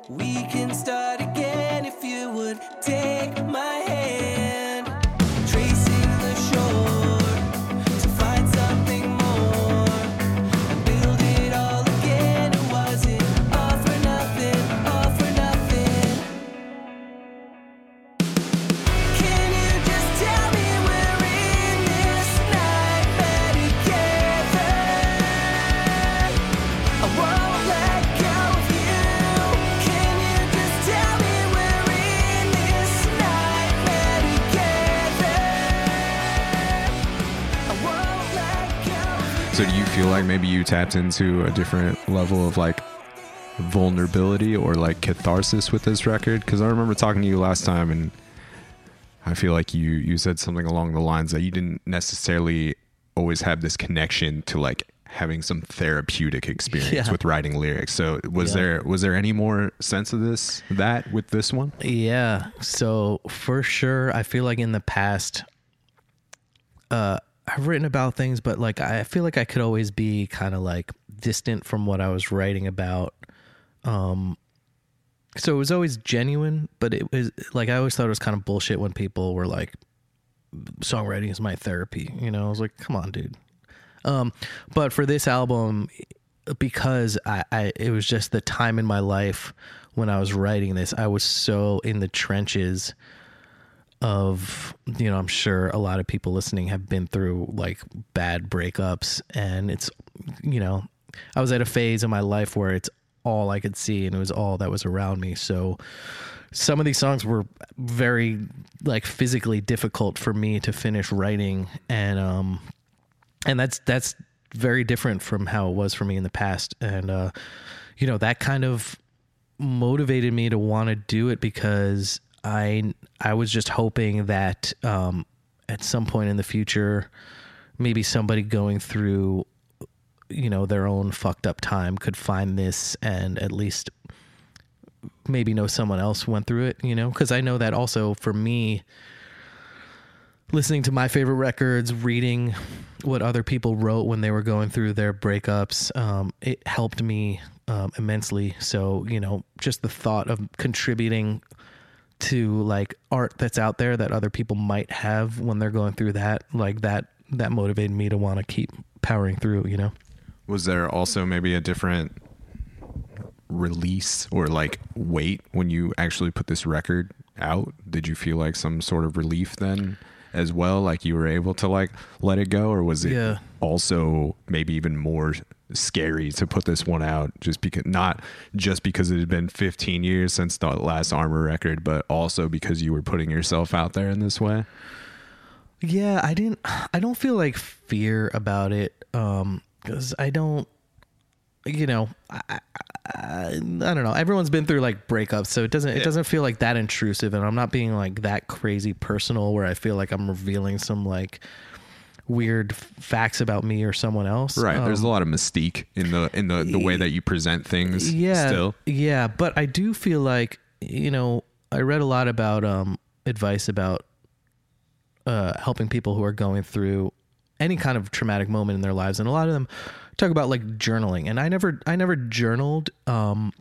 We can start again if you would take my feel like maybe you tapped into a different level of like vulnerability or like catharsis with this record? Because I remember talking to you last time, and I feel like you you said something along the lines that you didn't necessarily always have this connection to like having some therapeutic experience Yeah. with writing lyrics. So was Yeah. there was there any more sense of this that with this one? Yeah. So for sure, I feel like in the past, uh, I've written about things, but like I feel like I could always be kind of like distant from what I was writing about. Um, so it was always genuine, but it was like I always thought it was kind of bullshit when people were like, "Songwriting is my therapy." You know, I was like, "Come on, dude." Um, but for this album, because I, I it was just the time in my life when I was writing this, I was so in the trenches of you know i'm sure a lot of people listening have been through like bad breakups. And it's you know i was at a phase in my life where it's all i could see and it was all that was around me. So some of these songs were very like physically difficult for me to finish writing. And um and that's that's very different from how it was for me in the past. And uh you know that kind of motivated me to want to do it because I I was just hoping that um, at some point in the future, maybe somebody going through, you know, their own fucked up time could find this and at least maybe know someone else went through it. You know, because I know that also for me, listening to my favorite records, reading what other people wrote when they were going through their breakups, um, it helped me um, immensely. So, you know, just the thought of contributing to like art that's out there that other people might have when they're going through that, like that, that motivated me to want to keep powering through, you know? Was there also maybe a different release or like wait when you actually put this record out? Did you feel like some sort of relief then as well? Like you were able to like let it go, or was it Yeah. also maybe even more scary to put this one out just because not just because it had been 15 years since the last armor record but also because you were putting yourself out there in this way Yeah, I didn't. I don't feel like fear about it, um, because I don't. You know, I, I, I, I don't know. Everyone's been through like breakups, so it doesn't. It doesn't feel like that intrusive, and I'm not being like that crazy personal where I feel like I'm revealing some like weird f- facts about me or someone else. right there's Um, a lot of mystique in the in the the way that you present things yeah still yeah but i do feel like you know i read a lot about um advice about uh helping people who are going through any kind of traumatic moment in their lives and a lot of them talk about like journaling and i never i never journaled um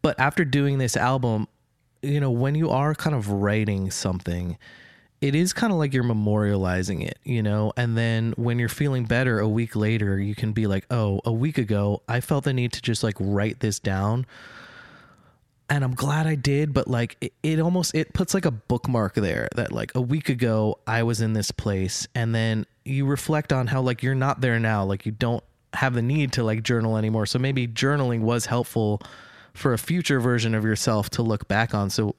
but after doing this album you know when you are kind of writing something it is kind of like you're memorializing it, you know? And then when you're feeling better a week later, you can be like, oh, a week ago, I felt the need to just like write this down. And I'm glad I did, but like it, it almost it puts like a bookmark there that like a week ago I was in this place and then you reflect on how like you're not there now, like you don't have the need to like journal anymore. So maybe journaling was helpful for a future version of yourself to look back on. So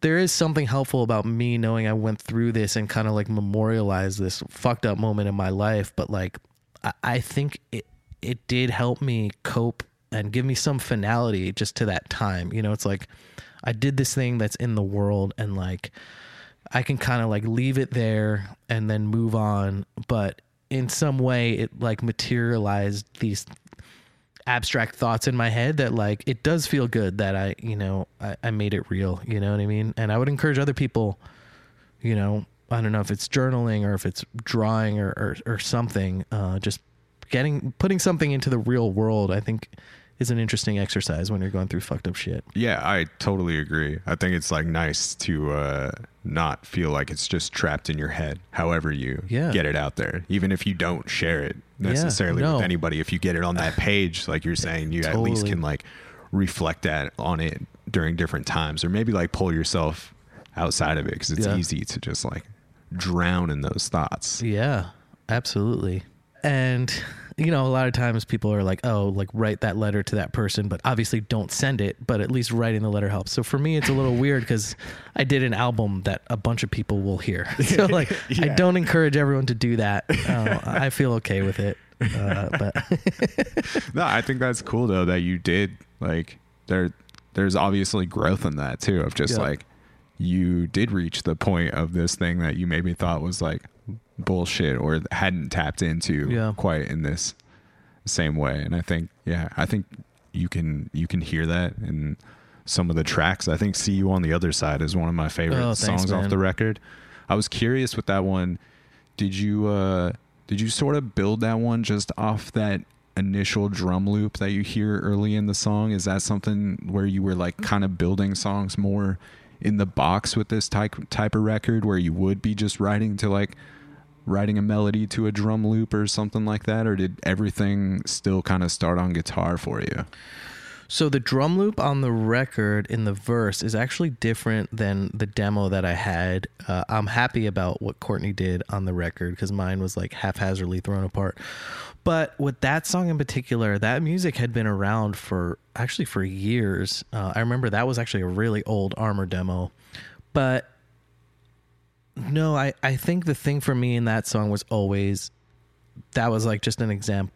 there is something helpful about me knowing I went through this and kind of like memorialize this fucked up moment in my life. But like, I, I think it it did help me cope and give me some finality just to that time. You know, it's like I did this thing that's in the world and like I can kind of like leave it there and then move on, but in some way it like materialized these abstract thoughts in my head that like it does feel good that I, you know, I, I made it real, you know what I mean? And I would encourage other people, you know, I don't know if it's journaling or if it's drawing or, or, or something, uh, just getting, putting something into the real world, I think is an interesting exercise when you're going through fucked up shit. Yeah, I totally agree. I think it's like nice to uh, not feel like it's just trapped in your head. However, you Yeah. get it out there, even if you don't share it necessarily no. with anybody. If you get it on that page, like you're saying, you at least can like reflect that on it during different times, or maybe like pull yourself outside of it because it's Yeah. easy to just like drown in those thoughts. Yeah, absolutely. And you know, a lot of times people are like, "Oh, like write that letter to that person," but obviously don't send it. But at least writing the letter helps. So for me, it's a little weird because I did an album that a bunch of people will hear. So like, I don't encourage everyone to do that. Uh, I feel okay with it. Uh, but No, I think that's cool though that you did like there. There's obviously growth in that too of just Yeah. like you did reach the point of this thing that you maybe thought was like bullshit or hadn't tapped into Yeah. quite in this same way. And I think yeah, I think you can you can hear that in some of the tracks. I think "See You on the Other Side" is one of my favorite Oh, thanks, songs off the record. I was curious with that one. Did you uh did you sort of build that one just off that initial drum loop that you hear early in the song? Is that something where you were like kind of building songs more in the box with this type type of record where you would be just writing to like writing a melody to a drum loop or something like that or did everything still kind of start on guitar for you? So the drum loop on the record in the verse is actually different than the demo that I had. Uh, I'm happy about what Courtney did on the record because mine was like haphazardly thrown apart. But with that song in particular, that music had been around for actually for years. Uh, I remember that was actually a really old Armor demo, but no, I I think the thing for me in that song was always that was like just an example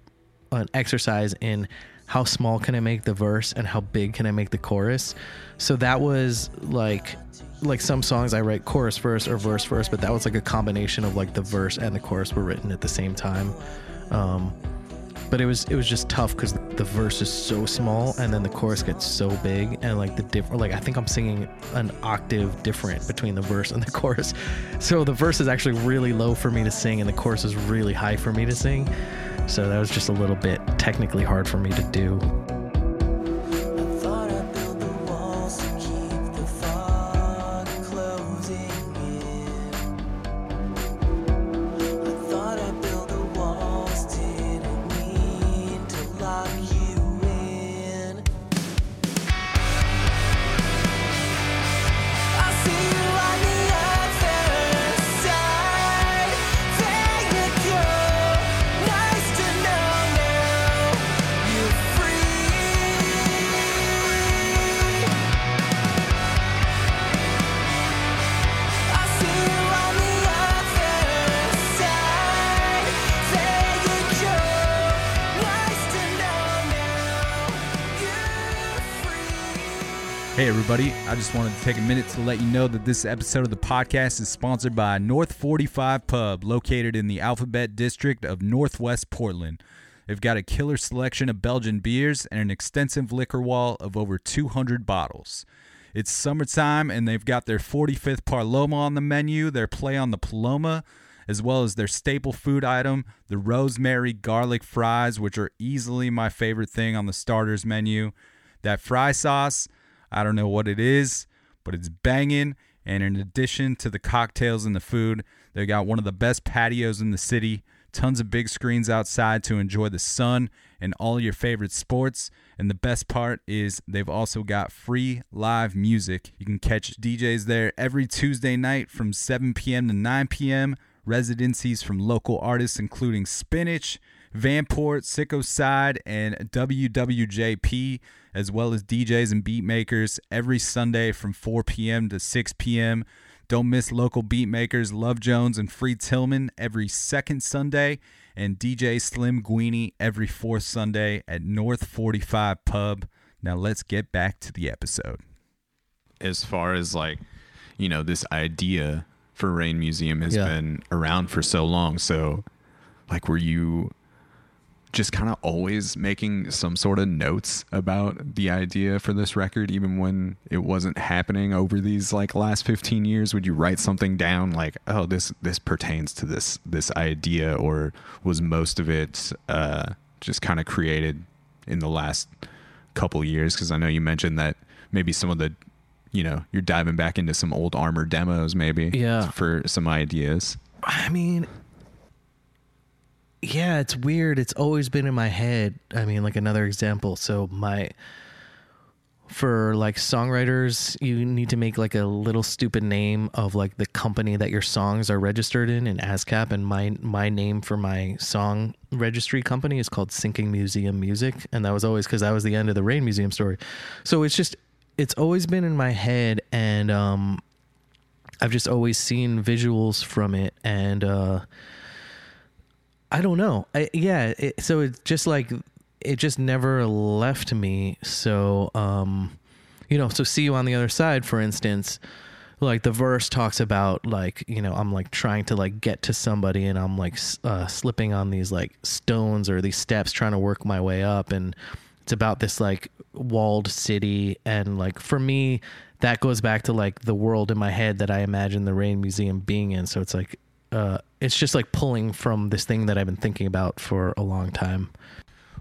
an exercise in how small can I make the verse and how big can I make the chorus. So that was like like some songs I write chorus first or verse first, but that was like a combination of like the verse and the chorus were written at the same time. Um, but it was it was just tough because the verse is so small and then the chorus gets so big and like the different like I think I'm singing an octave different between the verse and the chorus. So the verse is actually really low for me to sing and the chorus is really high for me to sing. So that was just a little bit technically hard for me to do. Everybody. I just wanted to take a minute to let you know that this episode of the podcast is sponsored by North 45 Pub, located in the Alphabet District of Northwest Portland. They've got a killer selection of Belgian beers and an extensive liquor wall of over 200 bottles. It's summertime, and they've got their 45th Paloma on the menu, their play on the Paloma, as well as their staple food item, the rosemary garlic fries, which are easily my favorite thing on the starters menu. That fry sauce, I don't know what it is, but it's banging. And in addition to the cocktails and the food, they got one of the best patios in the city, tons of big screens outside to enjoy the sun and all your favorite sports. And the best part is they've also got free live music. You can catch DJs there every Tuesday night from 7 p.m. to 9 p.m. Residencies from local artists including Spinach, Vanport, Sicko Side, and WWJP, as well as DJs and beat makers every Sunday from 4 p.m. to 6 p.m. Don't miss local beat makers Love Jones and Free Tillman every second Sunday, and DJ Slim Guini every fourth Sunday at North 45 Pub. Now let's get back to the episode. as far as like you know this idea for rain museum has Yeah. been around for so long so like were you just kind of always making some sort of notes about the idea for this record even when it wasn't happening over these like last 15 years? Would you write something down like oh this this pertains to this this idea or was most of it uh just kind of created in the last couple years? Because i know you mentioned that maybe some of the you know you're diving back into some old armor demos maybe Yeah. for some ideas. I mean, yeah, it's weird. It's always been in my head. I mean, like another example. So my for like songwriters, you need to make like a little stupid name of like the company that your songs are registered in in ASCAP and my my name for my song registry company is called Sinking Museum Music and that was always cuz that was the end of the Rain Museum story. So it's just it's always been in my head and um I've just always seen visuals from it and uh I don't know. I, yeah, it, so it's just like it just never left me. So um you know, so see you on the other side for instance, like the verse talks about like, you know, I'm like trying to like get to somebody and I'm like uh slipping on these like stones or these steps trying to work my way up and it's about this like walled city and like for me that goes back to like the world in my head that I imagine the Rain Museum being in. So it's like uh it's just like pulling from this thing that I've been thinking about for a long time.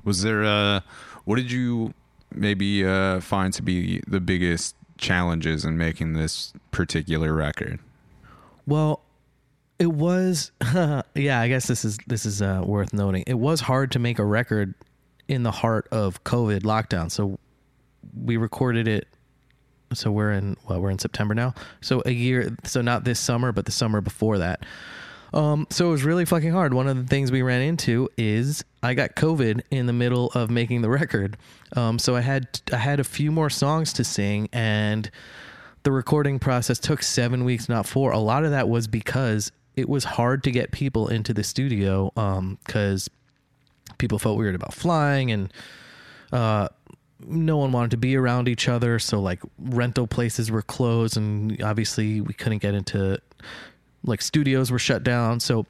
Was there uh what did you maybe uh find to be the biggest challenges in making this particular record? Well, it was yeah, I guess this is this is uh, worth noting. It was hard to make a record in the heart of COVID lockdown. So we recorded it so we're in well, we're in September now. So a year so not this summer, but the summer before that. Um, so it was really fucking hard. One of the things we ran into is I got COVID in the middle of making the record. Um, so I had I had a few more songs to sing, and the recording process took seven weeks, not four. A lot of that was because it was hard to get people into the studio because people felt weird about flying and uh, no one wanted to be around each other. So like rental places were closed, and obviously we couldn't get into like studios were shut down. So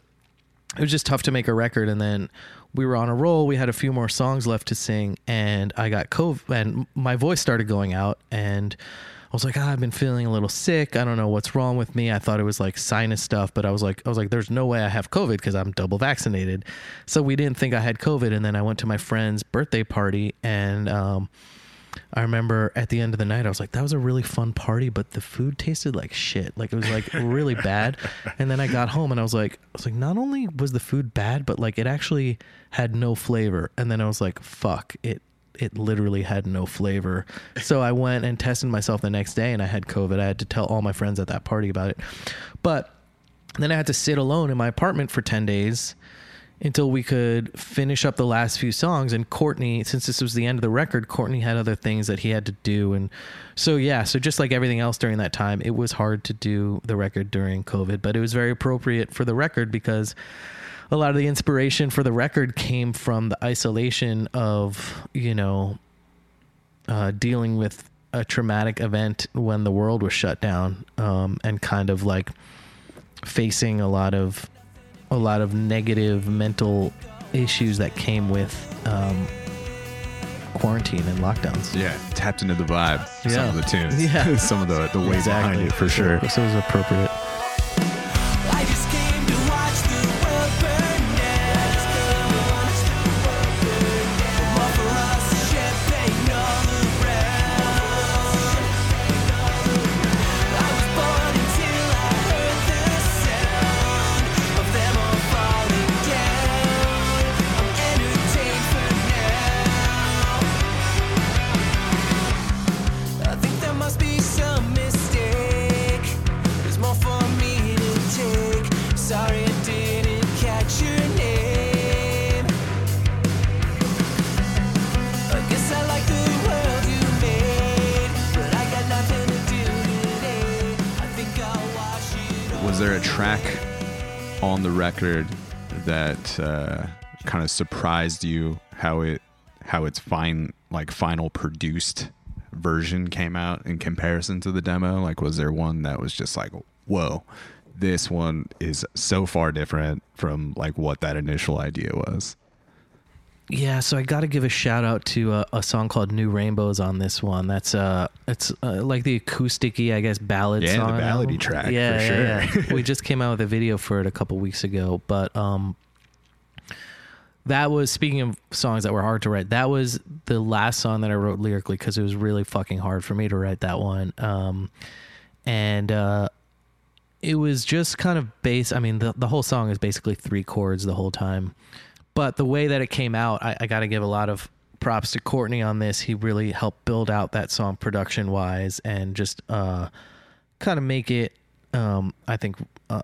it was just tough to make a record. And then we were on a roll. We had a few more songs left to sing, and I got COVID, and my voice started going out, and I was like, ah, I've been feeling a little sick. I don't know what's wrong with me. I thought it was like sinus stuff, but I was like, I was like, there's no way I have COVID because I'm double vaccinated. So we didn't think I had COVID. And then I went to my friend's birthday party, and um, I remember at the end of the night, I was like, that was a really fun party, but the food tasted like shit. Like it was like really bad. And then I got home and I was like, I was like, not only was the food bad, but like it actually had no flavor. And then I was like, fuck, it it literally had no flavor. So I went and tested myself the next day and I had COVID. I had to tell all my friends at that party about it. But then I had to sit alone in my apartment for 10 days until we could finish up the last few songs. And Courtney, since this was the end of the record, Courtney had other things that he had to do. And so, yeah, so just like everything else during that time, it was hard to do the record during COVID, but it was very appropriate for the record because a lot of the inspiration for the record came from the isolation of, you know, uh, dealing with a traumatic event when the world was shut down um, and kind of like facing a lot of a lot of negative mental issues that came with um, quarantine and lockdowns. Yeah, tapped into the vibe. Yeah. Some of the tunes. Yeah. some of the the way behind it for sure. So it was appropriate. That uh, kind of surprised you how it how its fine like final produced version came out in comparison to the demo? Like, was there one that was just like, whoa, this one is so far different from like what that initial idea was? Yeah, so I got to give a shout out to a, a song called "New Rainbows" on this one. That's uh, it's uh, like the acousticy, I guess, ballad Yeah, song. on the ballady album. track, for Yeah, yeah, sure. yeah. we just came out with a video for it a couple weeks ago, but um, that was speaking of songs that were hard to write. That was the last song that I wrote lyrically because it was really fucking hard for me to write that one. Um, and uh, it was just kind of bass. I mean, the the whole song is basically three chords the whole time, but the way that it came out, I, I got to give a lot of props to Courtney on this. He really helped build out that song production wise and just uh, kind of make it. Um, I think uh,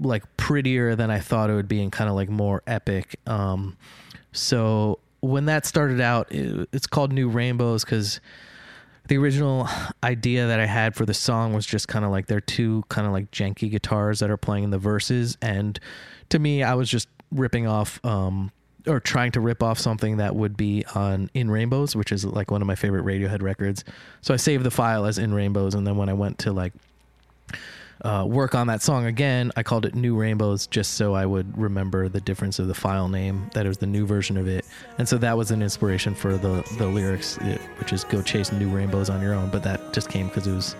like prettier than I thought it would be and kind of like more epic. Um, so when that started out, it, it's called New Rainbows because the original idea that I had for the song was just kind of like they're two kind of like janky guitars that are playing in the verses. And to me, I was just ripping off, um, or trying to rip off something that would be on In Rainbows, which is like one of my favorite Radiohead records. So I saved the file as In Rainbows. And then when I went to like uh, work on that song again, I called it New Rainbows just so I would remember the difference of the file name, that it was the new version of it. And so that was an inspiration for the, the lyrics, which is go chase new rainbows on your own. But that just came because it was,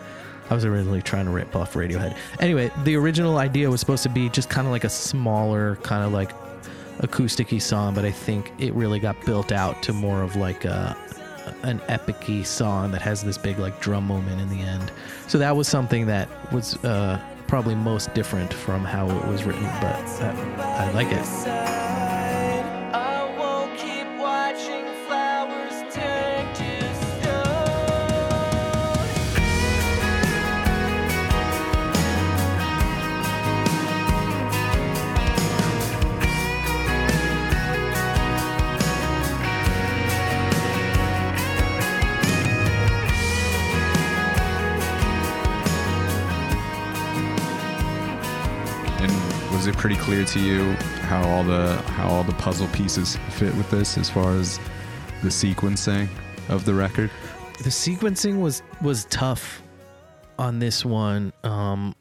I was originally trying to rip off Radiohead. Anyway, the original idea was supposed to be just kind of like a smaller, kind of like acoustic song, but I think it really got built out to more of like a, an epic song that has this big like drum moment in the end. So that was something that was uh, probably most different from how it was written, but I, I like it. It pretty clear to you how all the how all the puzzle pieces fit with this as far as the sequencing of the record? The sequencing was was tough on this one. Um,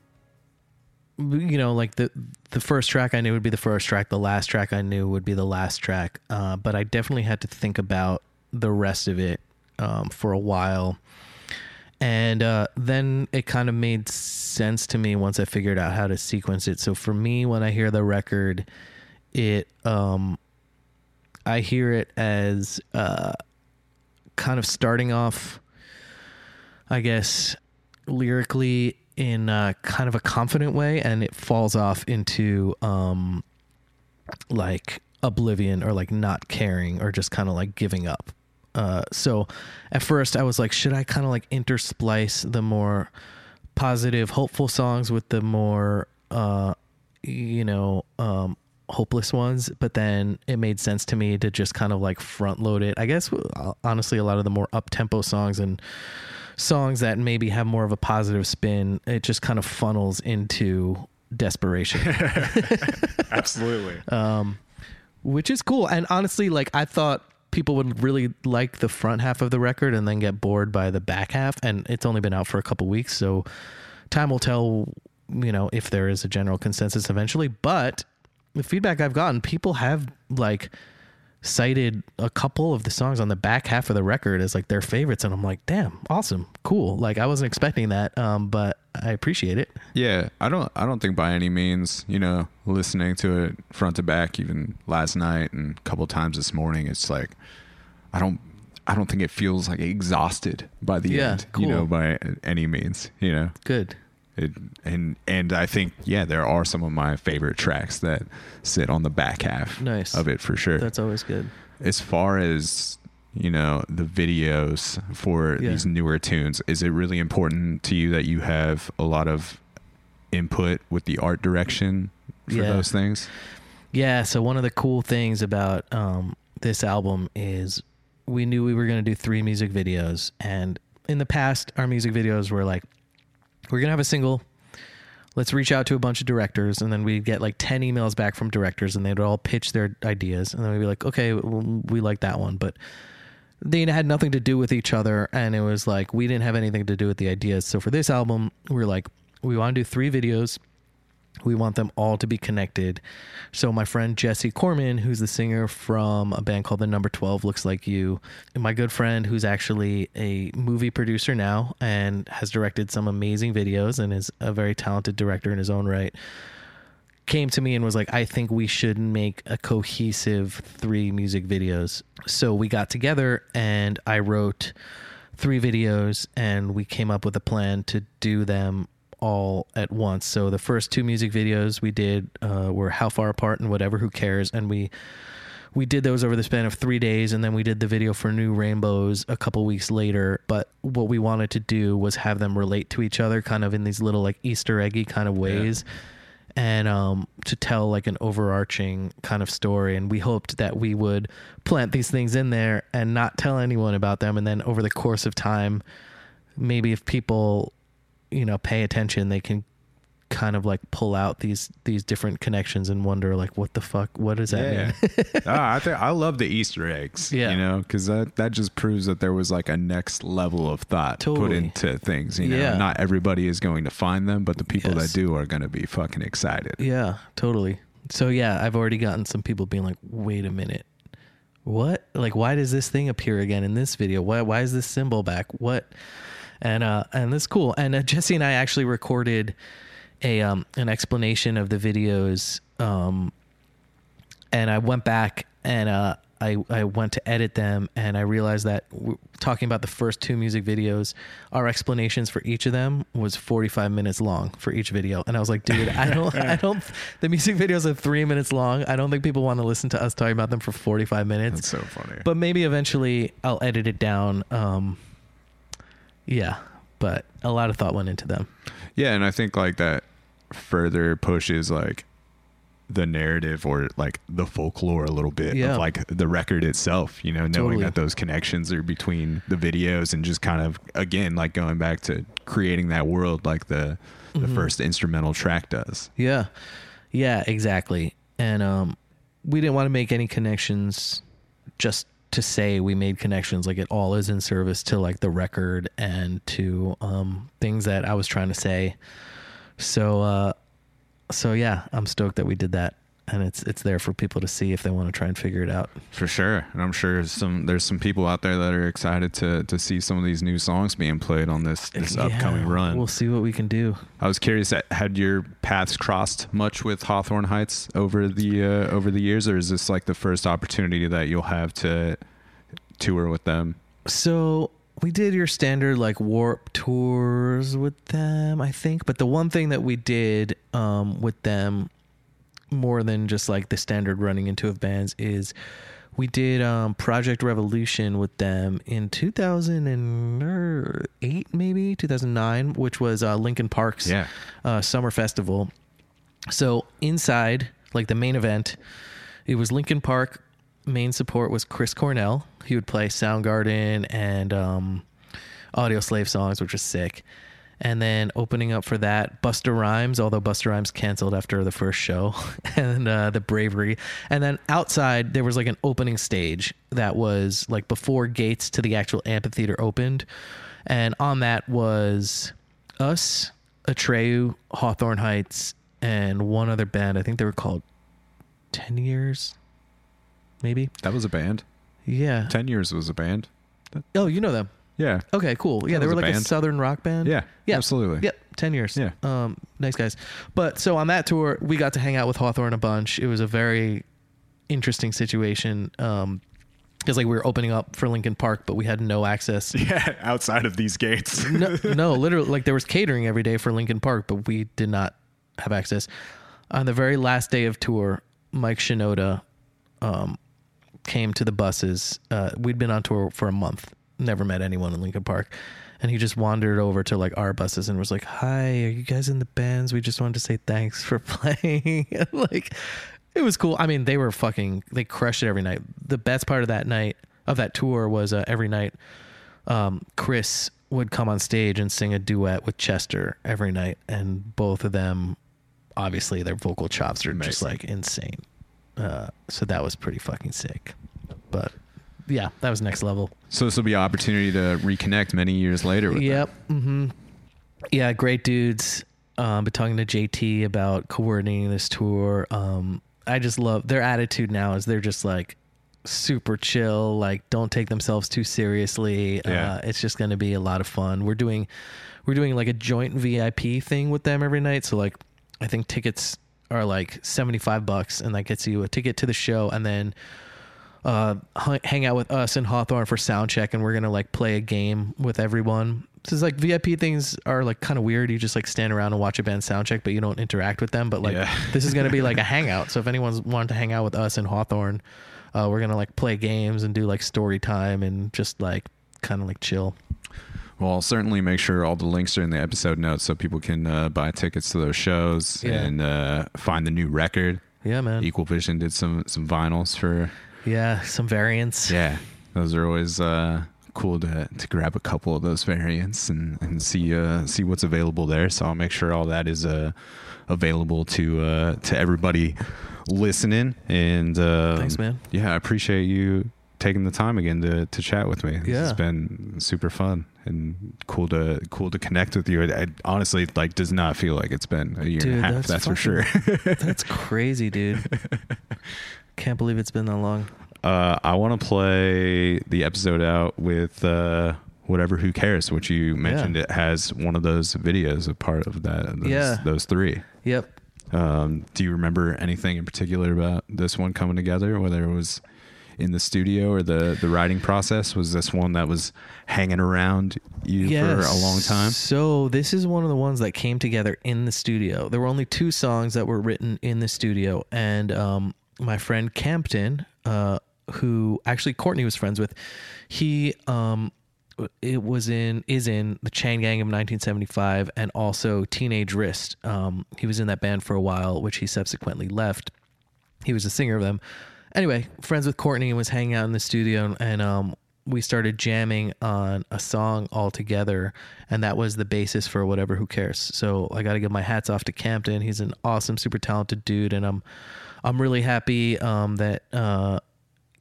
you know, like the the first track I knew would be the first track. The last track I knew would be the last track. Uh, but I definitely had to think about the rest of it um, for a while. And uh, then it kind of made sense to me once I figured out how to sequence it. So for me, when I hear the record, it um, I hear it as uh, kind of starting off, I guess, lyrically in kind of a confident way, and it falls off into um, like oblivion or like not caring or just kind of like giving up. Uh, so at first I was like, should I kind of like intersplice the more positive, hopeful songs with the more, uh, you know, um, hopeless ones? But then it made sense to me to just kind of like front load it. I guess uh, honestly, a lot of the more up tempo songs and songs that maybe have more of a positive spin, it just kind of funnels into desperation. Absolutely. which is cool. And honestly, like I thought people would really like the front half of the record and then get bored by the back half. And it's only been out for a couple weeks, so time will tell. You know if there is a general consensus eventually, but the feedback I've gotten, people have like cited a couple of the songs on the back half of the record as like their favorites, and I'm like, damn, awesome, cool. Like I wasn't expecting that, um, but I appreciate it. Yeah, I don't I don't think by any means, you know, listening to it front to back even last night and a couple times this morning, it's like I don't I don't think it feels like exhausted by the Yeah, end, you know, by any means, you know. Good. It, and and I think yeah, there are some of my favorite tracks that sit on the back half Nice. of it for sure. That's always good. as far as you know the videos for Yeah. these newer tunes is it really important to you that you have a lot of input with the art direction for Yeah. those things Yeah, so one of the cool things about um, this album is we knew we were going to do three music videos. And in the past, our music videos were like, we're to have a single, let's reach out to a bunch of directors and then we'd get like 10 emails back from directors and they'd all pitch their ideas and then we'd be like okay we like that one but they had nothing to do with each other and it was like we didn't have anything to do with the ideas. So for this album we're like we want to do three videos we want them all to be connected. So my friend Jesse Korman, who's the singer from a band called The Number 12 Looks Like You, and my good friend who's actually a movie producer now and has directed some amazing videos and is a very talented director in his own right, came to me and was like, I think we should make a cohesive three music videos. So we got together and I wrote three videos and we came up with a plan to do them all at once. So the first two music videos we did uh, were how far apart and whatever, who cares, and we we did those over the span of three days, and then we did the video for New Rainbows a couple weeks later. But what we wanted to do was have them relate to each other, kind of in these little like Easter eggy kind of ways. And um, to tell like an overarching kind of story, and we hoped that we would plant these things in there and not tell anyone about them, and then over the course of time, maybe if people you know pay attention they can kind of like pull out these these different connections and wonder like what the fuck what does that Yeah, mean ah, I think I love the Easter eggs. Yeah. you know, because that that just proves that there was like a next level of thought put into things. You know, Yeah. not everybody is going to find them, but the people Yes. that do are going to be fucking excited. yeah totally so yeah i've already gotten some people being like wait a minute what like why does this thing appear again in this video why why is this symbol back what and uh and that's cool and uh, jesse and i actually recorded a um an explanation of the videos um and I went back and uh, I I went to edit them and I realized that talking about the first two music videos, our explanations for each of them was 45 minutes long for each video, and I was like, dude, I don't I don't the music videos are three minutes long. I don't think people want to listen to us talking about them for 45 minutes. That's so funny. But maybe eventually I'll edit it down. Um, yeah, but a lot of thought went into them. Yeah, and I think like that further pushes like the narrative or like the folklore a little bit Yeah. of like the record itself, you know, knowing Totally. that those connections are between the videos and just kind of again like going back to creating that world like the the Mm-hmm. first instrumental track does. Yeah. Yeah, exactly. And um we didn't want to make any connections just to say we made connections like it all is in service to like the record and to um things that I was trying to say. So uh so yeah, I'm stoked that we did that and it's it's there for people to see if they want to try and figure it out. For sure. And I'm sure some there's some people out there that are excited to to see some of these new songs being played on this this Yeah, upcoming run. We'll see what we can do. I was curious, had your paths crossed much with Hawthorne Heights over the uh, over the years, or is this like the first opportunity that you'll have to tour with them? So we did your standard like warp tours with them, I think. But the one thing that we did um, with them more than just like the standard running into of bands is we did um, Project Revolution with them in 2008, maybe 2009, which was uh, Linkin Park's Yeah. uh, summer festival. So inside, like the main event, it was Linkin Park. Main support was Chris Cornell. He would play Soundgarden and um, Audioslave songs, which was sick. And then opening up for that, Busta Rhymes, although Busta Rhymes canceled after the first show, and uh, the Bravery. And then outside, there was like an opening stage that was like before gates to the actual amphitheater opened. And on that was us, Atreyu, Hawthorne Heights, and one other band. I think they were called 10 Years, maybe. That was a band. Yeah. Ten years was a band. Oh, you know them. Yeah. Okay, cool. Yeah, they were a like a band. southern rock band. Yeah, Yeah, absolutely. Yep, ten years. Yeah. um, nice guys. But so on that tour, we got to hang out with Hawthorne a bunch. It was a very interesting situation. Um, because like we were opening up for Linkin Park, but we had no access. Yeah. Outside of these gates. no, no, literally, like there was catering every day for Linkin Park, but we did not have access. On the very last day of tour, Mike Shinoda um, came to the buses. Uh, we'd been on tour for a month, never met anyone in Linkin Park. And he just wandered over to like our buses and was like, Hi, are you guys in the bands? We just wanted to say thanks for playing. like, it was cool. I mean, they were fucking, they crushed it every night. The best part of that night, of that tour, was uh, every night um, Chris would come on stage and sing a duet with Chester every night, and both of them, obviously, their vocal chops are just like insane. Uh, so that was pretty fucking sick. But yeah, that was next level. So this will be an opportunity to reconnect many years later. With Yep. hmm Yeah, great dudes. Um, been talking to JT about coordinating this tour. Um, I just love their attitude now. Is they're just like super chill. Like don't take themselves too seriously. Yeah. Uh, it's just going to be a lot of fun. We're doing we're doing like a joint VIP thing with them every night. So like I think tickets are like seventy five bucks, and that gets you a ticket to the show, and then uh, hang out with us and Hawthorne for sound check, and we're gonna like play a game with everyone. This is like VIP things are like kind of weird. You just like stand around and watch a band sound check, but you don't interact with them. But like Yeah. this is gonna be like a hangout. So if anyone's wanted to hang out with us and Hawthorne, uh, we're gonna like play games and do like story time and just like kind of like chill. Well, I'll certainly make sure all the links are in the episode notes so people can uh, buy tickets to those shows Yeah. and uh, find the new record. Yeah, man. Equal Vision did some some vinyls for Yeah, some variants. yeah. Those are always uh, cool to to grab a couple of those variants and and see uh, see what's available there. So I'll make sure all that is uh, available to uh, to everybody listening. And uh, Thanks, man. Yeah, I appreciate you taking the time again to to chat with me. This Yeah. has been super fun and cool to cool to connect with you. It, it honestly like does not feel like it's been a year Dude, and a half. that's That's, for sure. That's crazy, dude. Can't believe it's been that long. uh, I want to play the episode out with uh, whatever. Who cares? Which you mentioned it has one of those videos, a part of that. Those, Yeah. those three. Yep. Um, do you remember anything in particular about this one coming together? Whether it was in the studio or the the writing process? Was this one that was hanging around you for a long time? So this is one of the ones that came together in the studio. There were only two songs that were written in the studio, and um, my friend Kamtin, uh, who actually Courtney was friends with, he um, it was in is in the Chain Gang of 1975 and also Teenage Wrist. Um, he was in that band for a while, which he subsequently left. He was a singer of them. Anyway, friends with Courtney and was hanging out in the studio, and um, we started jamming on a song all together, and that was the basis for whatever. Who cares? So I got to give my hats off to Kamtin. He's an awesome, super talented dude, and I'm I'm really happy um, that uh,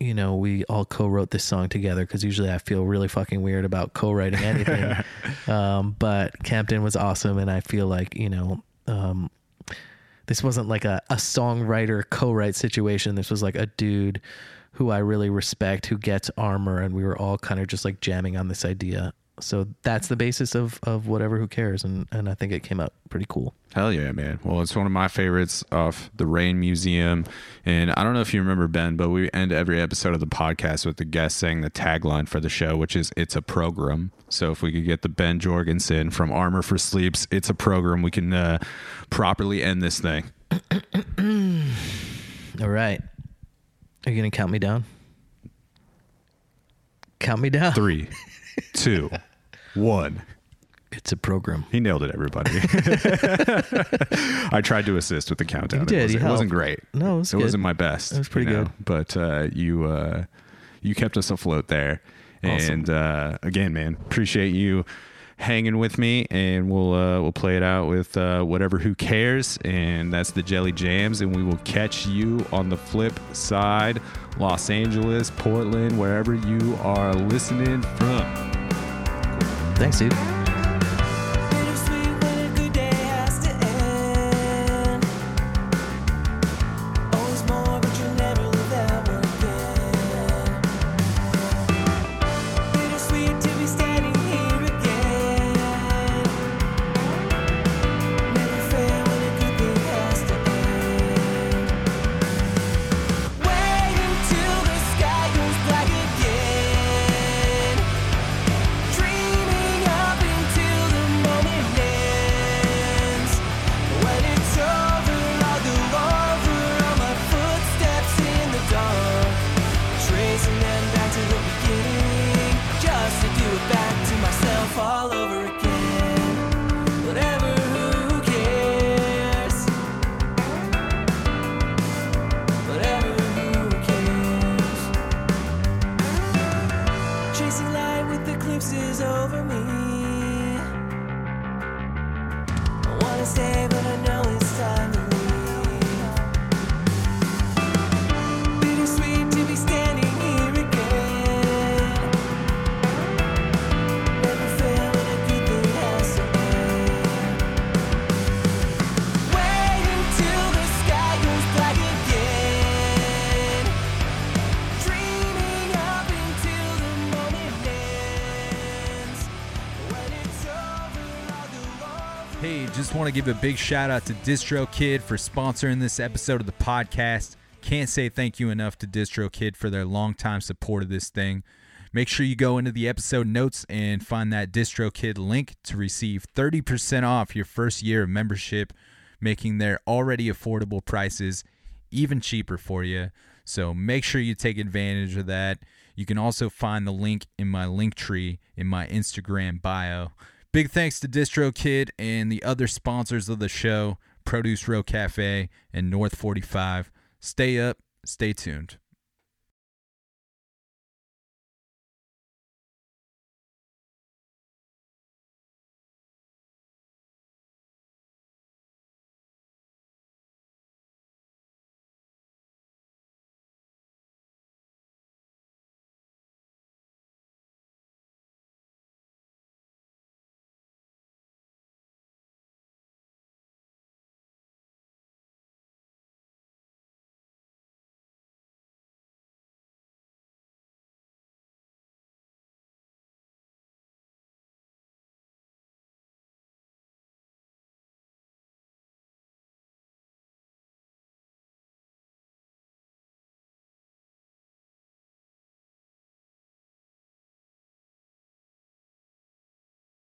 you know we all co-wrote this song together because usually I feel really fucking weird about co-writing anything. um, but Kamtin was awesome, and I feel like you know. Um, this wasn't like a, a songwriter co-write situation this was like a dude who i really respect who gets armor and we were all kind of just like jamming on this idea so that's the basis of of whatever who cares and and i think it came out pretty cool Hell yeah, man. Well, it's one of my favorites off the Rain Museum. And I don't know if you remember, Ben, but we end every episode of the podcast with the guest saying the tagline for the show, which is It's a Program. So if we could get the Ben Jorgensen from Armor for Sleeps, It's a Program, we can uh, properly end this thing. all right are you gonna count me down count me down Three, two, one. it's a program He nailed it, everybody. I tried to assist with the countdown. You did, It wasn't, it wasn't great. No, it was it wasn't my best. It was pretty you know, good. But uh, you uh, you kept us afloat there. Awesome. And uh, again, man, appreciate you hanging with me, and we'll uh, we'll play it out with uh, whatever. Who cares? And that's the Jelly Jams, and we will catch you on the flip side, Los Angeles, Portland, wherever you are listening from. Thanks dude want to give a big shout out to DistroKid for sponsoring this episode of the podcast. Can't say thank you enough to DistroKid for their longtime support of this thing. Make sure you go into the episode notes and find that DistroKid link to receive 30% off your first year of membership, making their already affordable prices even cheaper for you. So make sure you take advantage of that. You can also find the link in my Linktree in my Instagram bio. Big thanks to DistroKid and the other sponsors of the show, Produce Row Cafe and North 45. Stay up, stay tuned.